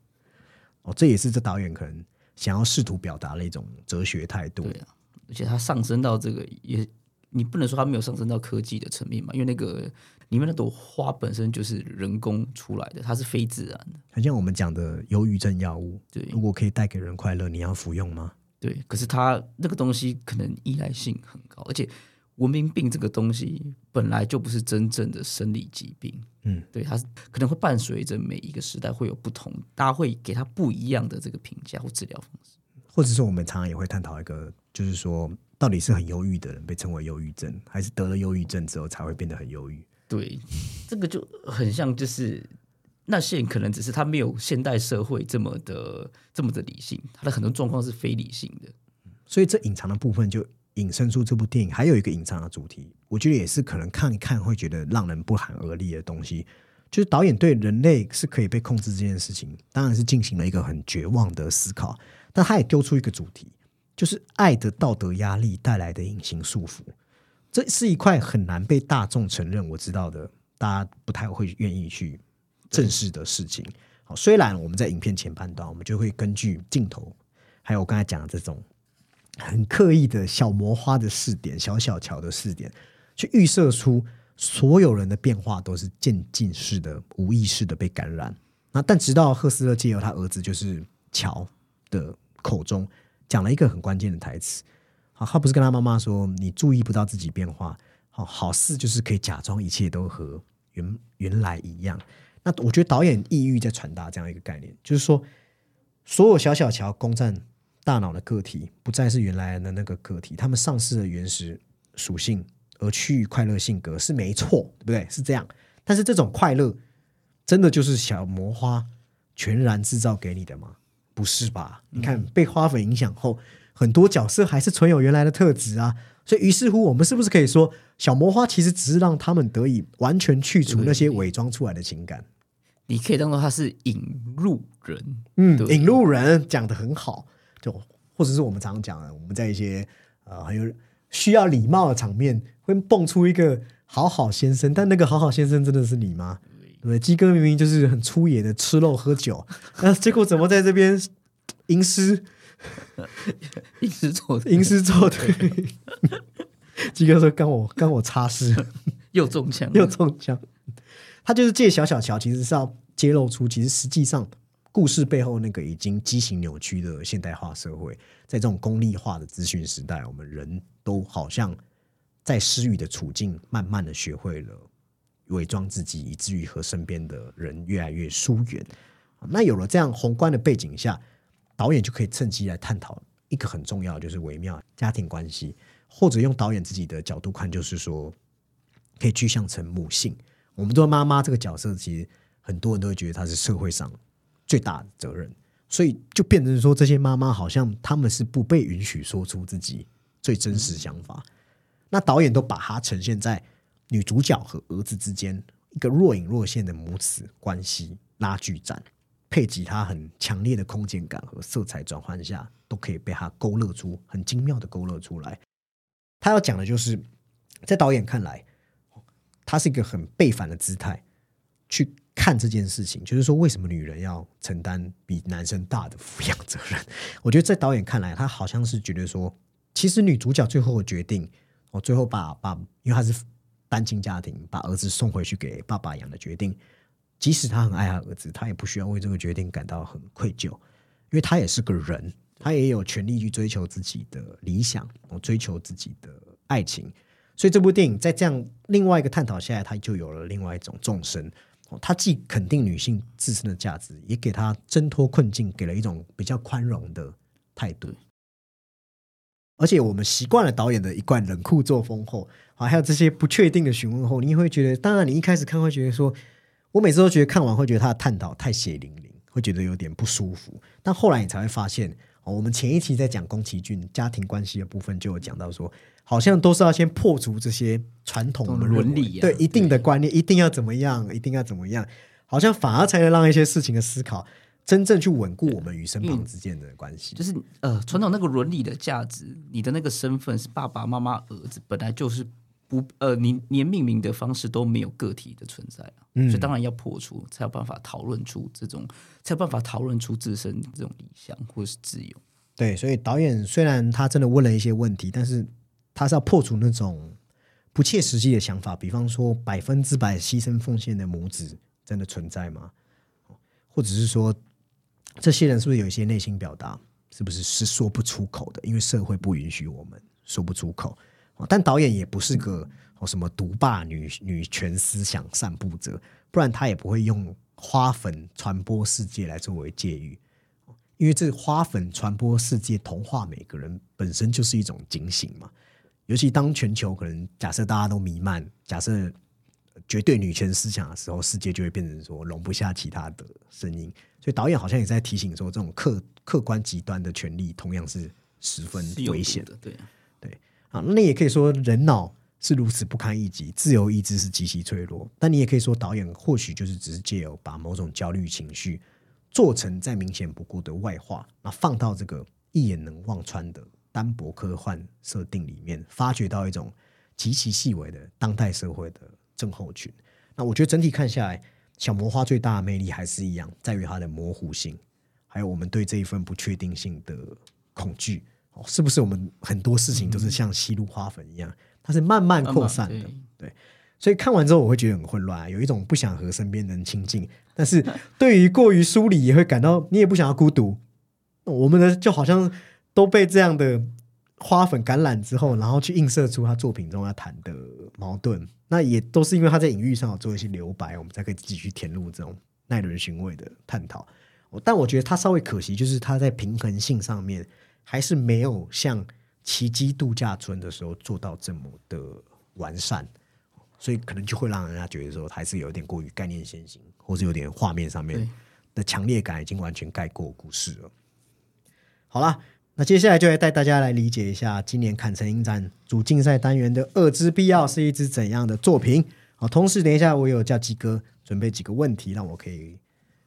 哦，这也是这导演可能想要试图表达的一种哲学态度。对啊，而且它上升到这个也，你不能说它没有上升到科技的层面嘛，因为那个里面那朵花本身就是人工出来的，它是非自然的。很像我们讲的忧郁症药物，对如果可以带给人快乐，你要服用吗？对，可是它那个东西可能依赖性很高，而且文明病这个东西本来就不是真正的生理疾病，嗯，对，它可能会伴随着每一个时代会有不同，大家会给它不一样的这个评价或治疗方式。或者说我们常常也会探讨一个，就是说，到底是很忧郁的人被称为忧郁症，还是得了忧郁症之后才会变得很忧郁？对，<laughs> 这个就很像，就是那些人可能只是他没有现代社会这么的这么的理性，他的很多状况是非理性的。所以这隐藏的部分就引申出这部电影还有一个隐藏的主题，我觉得也是可能看一看会觉得让人不寒而栗的东西，就是导演对人类是可以被控制这件事情，当然是进行了一个很绝望的思考，但他也丢出一个主题，就是爱的道德压力带来的隐形束缚，这是一块很难被大众承认，我知道的，大家不太会愿意去正视的事情。好，虽然我们在影片前半段，我们就会根据镜头，还有我刚才讲的这种很刻意的小魔花的试点、小小乔的试点，去预设出所有人的变化都是渐进式的、无意识的被感染。那但直到赫斯勒借由他儿子就是乔的口中讲了一个很关键的台词，好，他不是跟他妈妈说：“你注意不到自己变化，好好事就是可以假装一切都和原原来一样。”那我觉得导演意欲在传达这样一个概念，就是说，所有小小乔攻占大脑的个体，不再是原来的那个个体，他们丧失了原始属性，而趋于快乐性格是没错，对不对？是这样。但是这种快乐，真的就是小魔花全然制造给你的吗？不是吧？你看被花粉影响后，很多角色还是存有原来的特质啊。所以，于是乎，我们是不是可以说，小魔花其实只是让他们得以完全去除那些伪装出来的情感？你可以当做他是引路人，嗯，引路人讲的很好，就或者是我们常常讲的，我们在一些呃很有需要礼貌的场面，会蹦出一个好好先生，但那个好好先生真的是你吗？对？鸡哥明明就是很粗野的吃肉喝酒，<laughs> 那结果怎么在这边吟诗一直做的吟诗作对？<laughs> 鸡哥说：“刚我刚我擦拭。<laughs> ”又中枪，又中枪。他就是借小小乔，其实是要揭露出，其实实际上故事背后那个已经畸形扭曲的现代化社会，在这种功利化的资讯时代，我们人都好像在失语的处境，慢慢的学会了伪装自己，以至于和身边的人越来越疏远。那有了这样宏观的背景下，导演就可以趁机来探讨一个很重要，就是微妙家庭关系，或者用导演自己的角度看，就是说可以具象成母性。我们做妈妈这个角色，其实很多人都会觉得她是社会上最大的责任，所以就变成说，这些妈妈好像他们是不被允许说出自己最真实想法。那导演都把它呈现在女主角和儿子之间一个若隐若现的母子关系拉锯战，配吉他很强烈的空间感和色彩转换下，都可以被他勾勒出很精妙的勾勒出来。他要讲的就是，在导演看来，他是一个很背反的姿态去看这件事情，就是说，为什么女人要承担比男生大的抚养责任？我觉得在导演看来，他好像是觉得说，其实女主角最后的决定，我最后把把，因为她是单亲家庭，把儿子送回去给爸爸养的决定，即使她很爱她儿子，她也不需要为这个决定感到很愧疚，因为她也是个人，她也有权利去追求自己的理想，我追求自己的爱情。所以这部电影在这样另外一个探讨下来，它就有了另外一种纵深。哦他既肯定女性自身的价值，也给她挣脱困境，给了一种比较宽容的态度。而且我们习惯了导演的一贯冷酷作风后，啊，还有这些不确定的询问后，你也会觉得，当然你一开始看会觉得说，我每次都觉得看完会觉得他的探讨太血淋淋，会觉得有点不舒服。但后来你才会发现，哦，我们前一期在讲宫崎骏家庭关系的部分，就有讲到说，好像都是要先破除这些传统我们伦理啊。对一定的观念，一定要怎么样，一定要怎么样，好像反而才能让一些事情的思考真正去稳固我们与身旁之间的关系。就是呃，传统那个伦理的价值，你的那个身份是爸爸妈妈儿子，本来就是不呃，你连命名的方式都没有个体的存在啊，嗯。所以当然要破除，才有办法讨论出这种，才有办法讨论出自身这种理想或者是自由。对，所以导演虽然他真的问了一些问题，但是他是要破除那种不切实际的想法，比方说百分之百牺牲奉献的母子真的存在吗？或者是说，这些人是不是有一些内心表达，是不是是说不出口的？因为社会不允许我们说不出口。但导演也不是个什么独霸女女权思想散布者，不然他也不会用花粉传播世界来作为借喻。因为这花粉传播世界、同化每个人，本身就是一种警醒嘛。尤其当全球可能假设大家都弥漫，假设绝对女权思想的时候，世界就会变成说容不下其他的声音。所以导演好像也在提醒说，这种客客观极端的权利同样是十分危险的，对啊，啊，那也可以说人脑是如此不堪一击，自由意志是极其脆弱。但你也可以说，导演或许就是只是借由把某种焦虑情绪做成再明显不过的外化，那放到这个一眼能望穿的单薄科幻设定里面，发掘到一种极其细微的当代社会的症候群。那我觉得整体看下来，小魔花最大的魅力还是一样，在于它的模糊性，还有我们对这一份不确定性的恐惧。哦，是不是我们很多事情都是像吸入花粉一样，它是慢慢扩散的？对所以看完之后，我会觉得很混乱啊，有一种不想和身边人亲近，但是 <laughs> 对于过于疏离，也会感到你也不想要孤独。我们的就好像都被这样的花粉感染之后，然后去映射出他作品中要谈的矛盾。那也都是因为他在隐喻上有做一些留白，我们才可以继续填入这种耐人寻味的探讨。但我觉得他稍微可惜，就是他在平衡性上面还是没有像奇迹度假村的时候做到这么的完善。所以可能就会让人家觉得说，还是有点过于概念先行，或是有点画面上面的强烈感已经完全盖过故事了。好了，那接下来就来带大家来理解一下今年坎城影展主竞赛单元的《恶之必要》是一支怎样的作品。好，同时等一下我有叫鸡哥准备几个问题，让我可以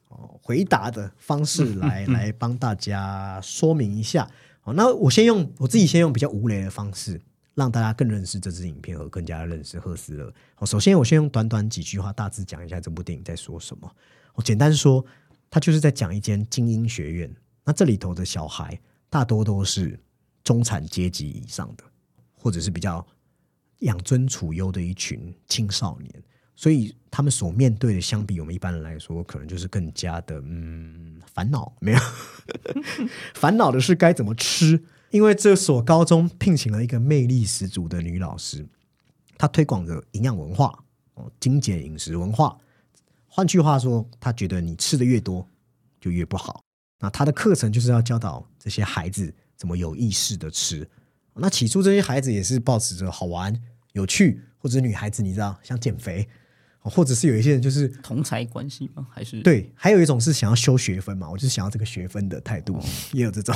哦回答的 <laughs> 方式来来帮大家说明一下。好，那我先用我自己先用比较无雷的方式，让大家更认识这支影片和更加认识赫斯勒。好，首先我先用短短几句话大致讲一下这部电影在说什么。我简单说，它就是在讲一间精英学院。那这里头的小孩大多都是中产阶级以上的，或者是比较养尊处优的一群青少年，所以他们所面对的，相比我们一般人来说，可能就是更加的嗯烦恼，没有 <laughs> 烦恼的是该怎么吃。因为这所高中聘请了一个魅力十足的女老师，她推广着营养文化哦，精简饮食文化。换句话说，她觉得你吃的越多，就越不好。那他的课程就是要教导这些孩子怎么有意识的吃。那起初这些孩子也是保持着好玩、有趣，或者女孩子你知道想减肥，哦或者是有一些人就是同才关系吗？还是对，还有一种是想要修学分嘛，我就是想要这个学分的态度，也有这种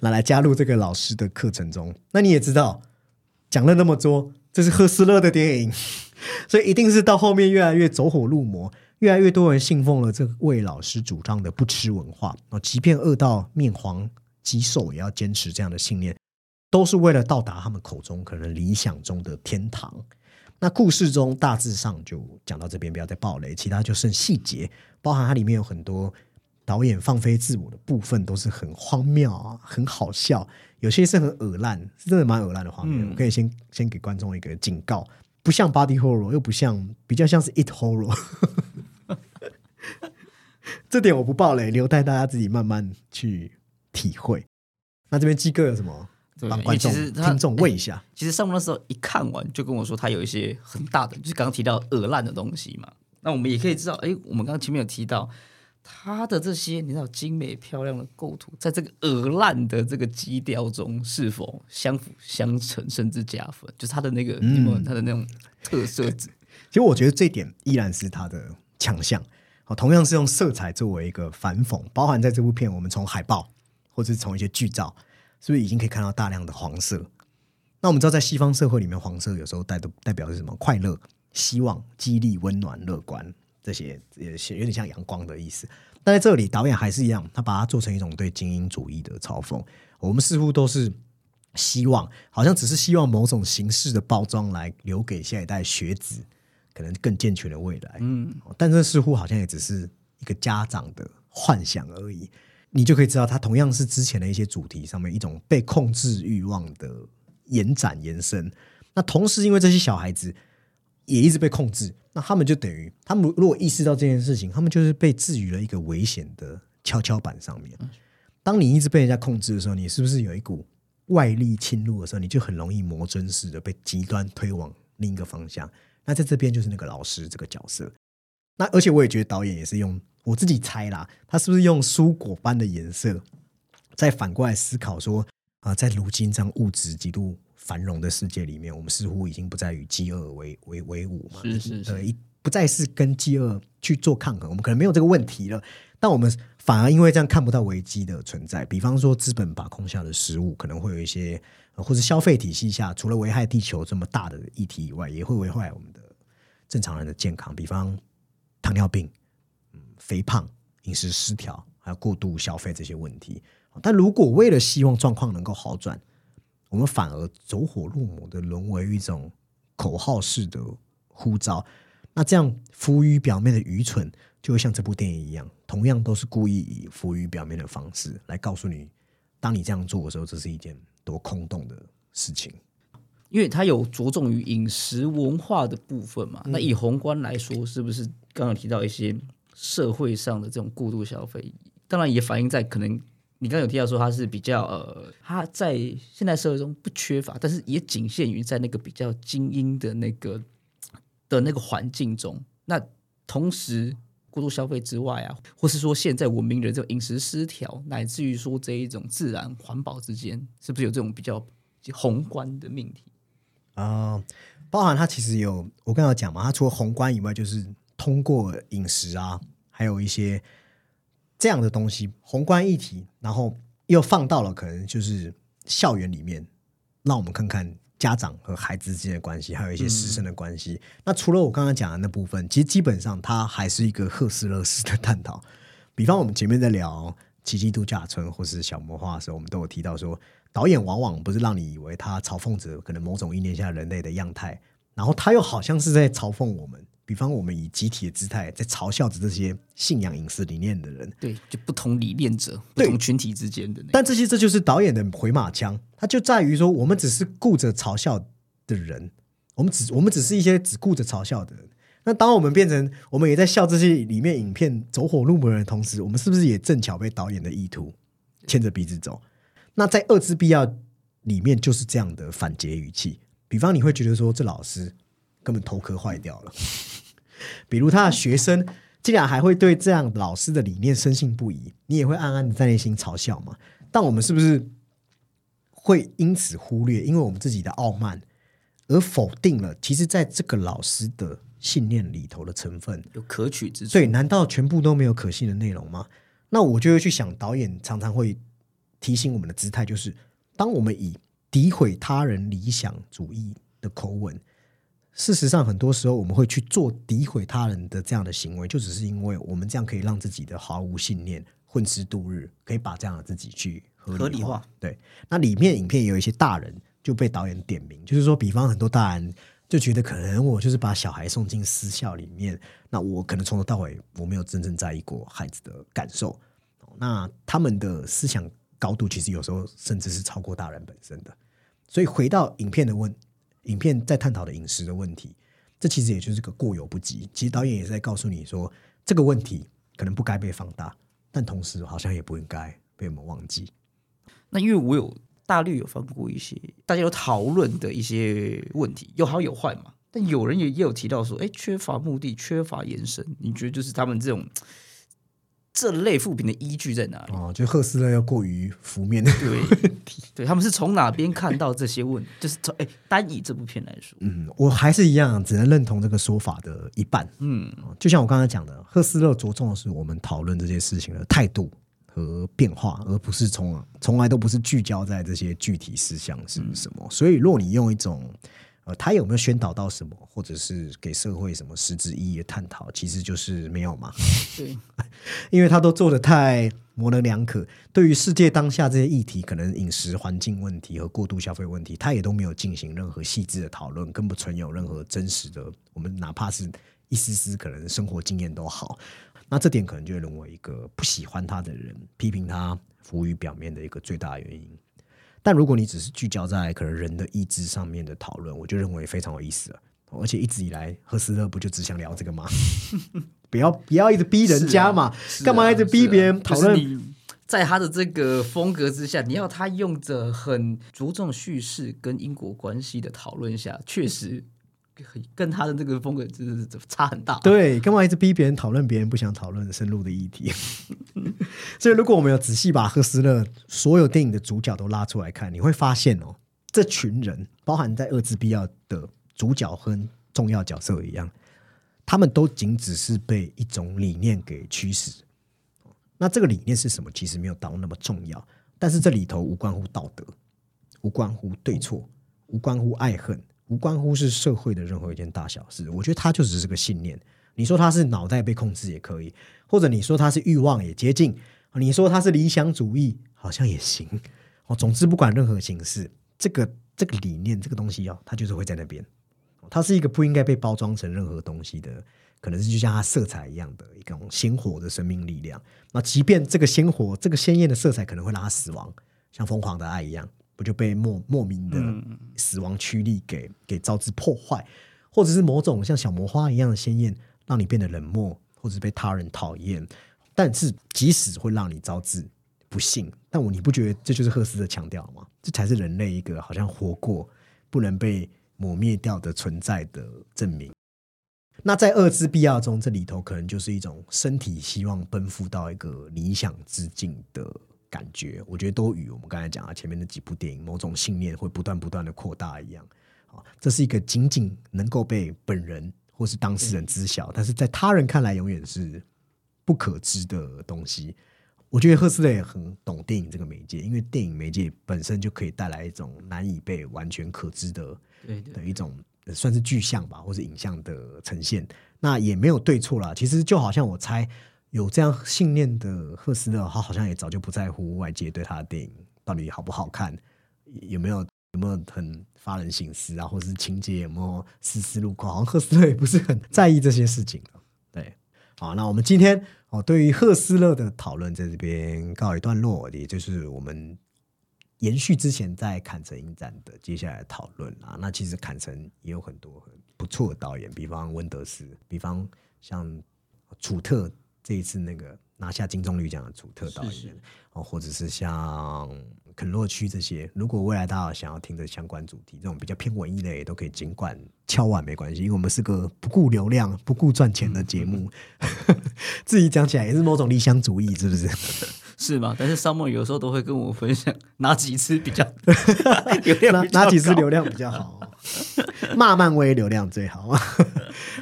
拿来加入这个老师的课程中。那你也知道，讲了那么多，这是赫斯勒的电影，<laughs> 所以一定是到后面越来越走火入魔，越来越多人信奉了这位老师主张的不吃文化啊，即便饿到面黄肌瘦，也要坚持这样的信念，都是为了到达他们口中可能理想中的天堂。那故事中大致上就讲到这边，不要再暴雷，其他就剩细节，包含它里面有很多导演放飞自我的部分，都是很荒谬啊，很好笑，有些是很恶烂，是真的蛮恶烂的画面。嗯我可以先先给观众一个警告，不像 body horror，又不像，比较像是 it horror。<laughs> 这点我不爆雷，留待大家自己慢慢去体会。那这边鸡哥有什么帮观众听众问一下？其实上午那时候一看完就跟我说，他有一些很大的，就是刚刚提到恶烂的东西嘛。那我们也可以知道，哎，我们刚刚前面有提到它的这些你知道精美漂亮的构图，在这个鹅烂的这个基调中是否相辅相成，甚至加分？就是它的那个，嗯，它的那种特色。其实我觉得这点依然是它的强项。同样是用色彩作为一个反讽，包含在这部片，我们从海报或者是从一些剧照，是不是已经可以看到大量的黄色？那我们知道，在西方社会里面，黄色有时候代的代表是什么？快乐、希望、激励、温暖、乐观这些，也有点像阳光的意思。但在这里，导演还是一样，他把它做成一种对精英主义的嘲讽。我们似乎都是希望，好像只是希望某种形式的包装来留给下一代学子。可能更健全的未来，嗯，但这似乎好像也只是一个家长的幻想而已。你就可以知道，它同样是之前的一些主题上面一种被控制欲望的延展延伸。那同时，因为这些小孩子也一直被控制，那他们就等于他们如果意识到这件事情，他们就是被置于了一个危险的跷跷板上面。当你一直被人家控制的时候，你是不是有一股外力侵入的时候，你就很容易魔怔似的被极端推往另一个方向。那在这边就是那个老师这个角色，那而且我也觉得导演也是用我自己猜啦，他是不是用蔬果般的颜色，再反过来思考说啊，在如今这样物质极度繁荣的世界里面，我们似乎已经不再与饥饿为为为伍嘛，是是是，不再是跟饥饿去做抗衡，我们可能没有这个问题了，但我们反而因为这样看不到危机的存在，比方说资本把控下的食物可能会有一些。或者消费体系下，除了危害地球这么大的议题以外，也会危害我们的正常人的健康，比方糖尿病、嗯肥胖、饮食失调，还有过度消费这些问题。但如果为了希望状况能够好转，我们反而走火入魔的沦为一种口号式的呼召，那这样浮于表面的愚蠢，就会像这部电影一样，同样都是故意以浮于表面的方式来告诉你，当你这样做的时候，这是一件。多空洞的事情，因为它有着重于饮食文化的部分嘛。那以宏观来说，是不是刚刚提到一些社会上的这种过度消费？当然也反映在可能你刚刚有提到说它是比较呃，它在现代社会中不缺乏，但是也仅限于在那个比较精英的那个的那个环境中。那同时。过度消费之外啊，或是说现在文明人这种饮食失调，乃至于说这一种自然环保之间，是不是有这种比较宏观的命题啊？包含它其实有我刚刚讲嘛，它除了宏观以外，就是通过饮食啊，还有一些这样的东西，宏观议题，然后又放到了可能就是校园里面，让我们看看。家长和孩子之间的关系，还有一些师生的关系。那除了我刚刚讲的那部分，其实基本上它还是一个赫斯勒式的探讨。<laughs> 比方我们前面在聊奇迹度假村或是小魔化的时候，我们都有提到说，导演往往不是让你以为他嘲讽着可能某种意念下人类的样态，然后他又好像是在嘲讽我们。比方我们以集体的姿态在嘲笑着这些信仰隐私理念的人，对，就不同理念者、不同群体之间的。但这些这就是导演的回马枪，它就在于说，我们只是顾着嘲笑的人，我们只我们只是一些只顾着嘲笑的人。那当我们变成我们也在笑这些里面影片走火入魔的同时，我们是不是也正巧被导演的意图牵着鼻子走？那在二次必要里面就是这样的反诘语气。比方你会觉得说，这老师根本头壳坏掉了。比如他的学生竟然还会对这样老师的理念深信不疑，你也会暗暗的在内心嘲笑嘛？但我们是不是会因此忽略，因为我们自己的傲慢而否定了？其实，在这个老师的信念里头的成分有可取之处。对，难道全部都没有可信的内容吗？那我就会去想，导演常常会提醒我们的姿态，就是当我们以诋毁他人理想主义的口吻。事实上，很多时候我们会去做诋毁他人的这样的行为，就只是因为我们这样可以让自己的毫无信念混吃度日，可以把这样的自己去合理化。对，那里面影片也有一些大人就被导演点名，就是说，比方很多大人就觉得，可能我就是把小孩送进私校里面，那我可能从头到尾我没有真正在意过孩子的感受。那他们的思想高度其实有时候甚至是超过大人本身的。所以回到影片的问。影片在探讨的饮食的问题，这其实也就是个过犹不及。其实导演也在告诉你说，这个问题可能不该被放大，但同时好像也不应该被我们忘记。那因为我有大略有翻过一些大家有讨论的一些问题，有好有坏嘛。但有人也也有提到说，哎，缺乏目的，缺乏延伸。你觉得就是他们这种这类副评的依据在哪里？哦，就赫斯勒要过于浮面。对，<laughs> 对他们是从哪边看到这些问？<laughs> 就是从哎，单以这部片来说，嗯，我还是一样，只能认同这个说法的一半。嗯，就像我刚才讲的，赫斯勒着重的是我们讨论这些事情的态度和变化，而不是从从来都不是聚焦在这些具体事项是什么。所以，如果你用一种呃，他有没有宣导到什么，或者是给社会什么实质意义的探讨，其实就是没有嘛。对，<laughs> 因为他都做的太模棱两可。对于世界当下这些议题，可能饮食环境问题和过度消费问题，他也都没有进行任何细致的讨论，更不存有任何真实的。我们哪怕是一丝丝可能生活经验都好，那这点可能就会沦为一个不喜欢他的人批评他浮于表面的一个最大原因。但如果你只是聚焦在可能人的意志上面的讨论，我就认为非常有意思了。而且一直以来，赫斯勒不就只想聊这个吗？<laughs> 不要不要一直逼人家嘛，干嘛一直逼别人讨论？在他的这个风格之下，你要他用着很着重叙事跟因果关系的讨论下，确实。跟他的这个风格真是差很大。对，干嘛一直逼别人讨论别人不想讨论的深入的议题？<laughs> 所以，如果我们有仔细把赫斯勒所有电影的主角都拉出来看，你会发现哦，这群人包含在《恶之必要》的主角和重要角色一样，他们都仅只是被一种理念给驱使。那这个理念是什么？其实没有到那么重要。但是这里头无关乎道德，无关乎对错，无关乎爱恨。无关乎是社会的任何一件大小事，我觉得他就只是个信念。你说他是脑袋被控制也可以，或者你说他是欲望也接近，你说他是理想主义好像也行。哦，总之不管任何形式，这个这个理念这个东西哦，它就是会在那边。它是一个不应该被包装成任何东西的，可能是就像它色彩一样的一种鲜活的生命力量。那即便这个鲜活、这个鲜艳的色彩可能会让它死亡，像疯狂的爱一样。不就被莫莫名的死亡驱力给给招致破坏，或者是某种像小魔花一样的鲜艳，让你变得冷漠，或者是被他人讨厌。但是即使会让你招致不幸，但我你不觉得这就是赫斯的强调吗？这才是人类一个好像活过不能被抹灭掉的存在的证明。那在恶之必要中，这里头可能就是一种身体希望奔赴到一个理想之境的。感觉我觉得都与我们刚才讲的前面那几部电影某种信念会不断不断的扩大一样啊，这是一个仅仅能够被本人或是当事人知晓，但是在他人看来永远是不可知的东西。我觉得赫斯勒也很懂电影这个媒介，因为电影媒介本身就可以带来一种难以被完全可知的的一种算是具象吧，或是影像的呈现。那也没有对错啦，其实就好像我猜。有这样信念的赫斯勒，他好像也早就不在乎外界对他的电影到底好不好看，有没有有没有很发人省思啊，或者是情节有没有丝丝入扣，好像赫斯勒也不是很 <laughs> 在意这些事情对，好，那我们今天哦，对于赫斯勒的讨论在这边告一段落，也就是我们延续之前在坎城影展的接下来讨论啊。那其实坎城也有很多很不错的导演，比方温德斯，比方像楚特。这一次那个拿下金棕榈奖的主特导演哦，或者是像肯洛区这些，如果未来大家想要听的相关主题，这种比较偏文艺类，都可以尽管敲碗没关系，因为我们是个不顾流量、不顾赚钱的节目。<laughs> 自己讲起来也是某种理想主义，是不是？<laughs> 是吗？但是 Summer 有时候都会跟我分享哪几次比较 <laughs> 流量，哪几次流量比较好，骂漫威流量最好。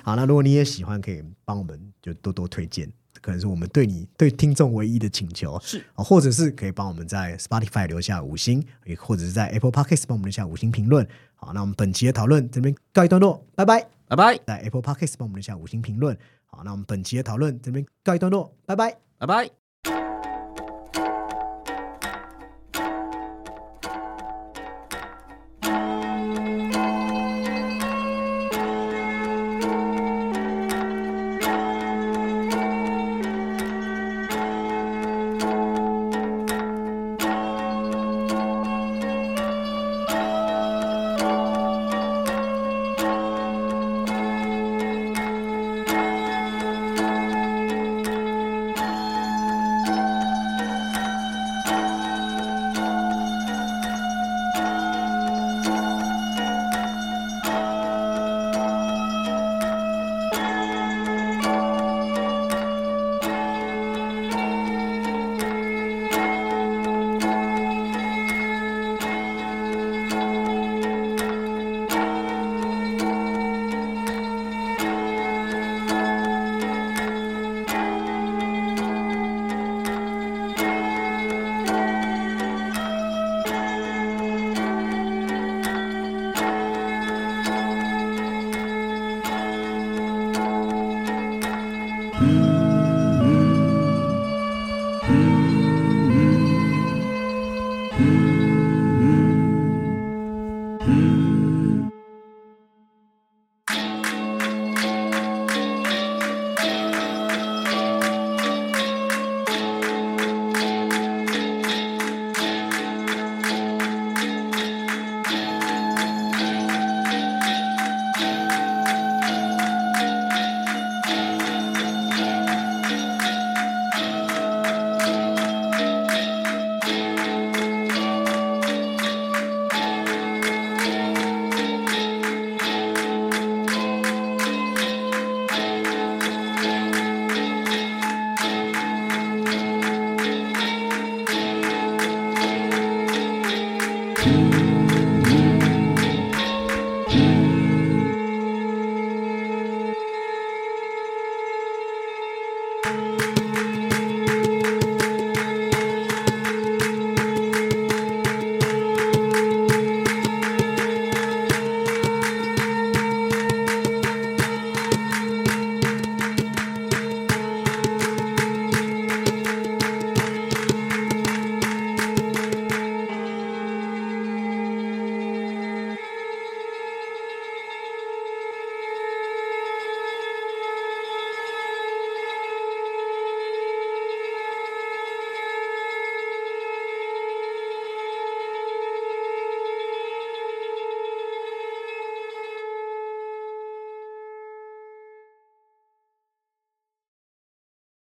好，那如果你也喜欢，可以帮我们就多多推荐。可能是我们对你对听众唯一的请求是啊，或者是可以帮我们在 Spotify 留下五星，也或者是在 Apple Podcast 帮我们留下五星评论。好，那我们本期的讨论这边告一段落，拜拜拜拜。在 Apple Podcast 帮我们留下五星评论。好，那我们本期的讨论这边告一段落，拜拜拜拜。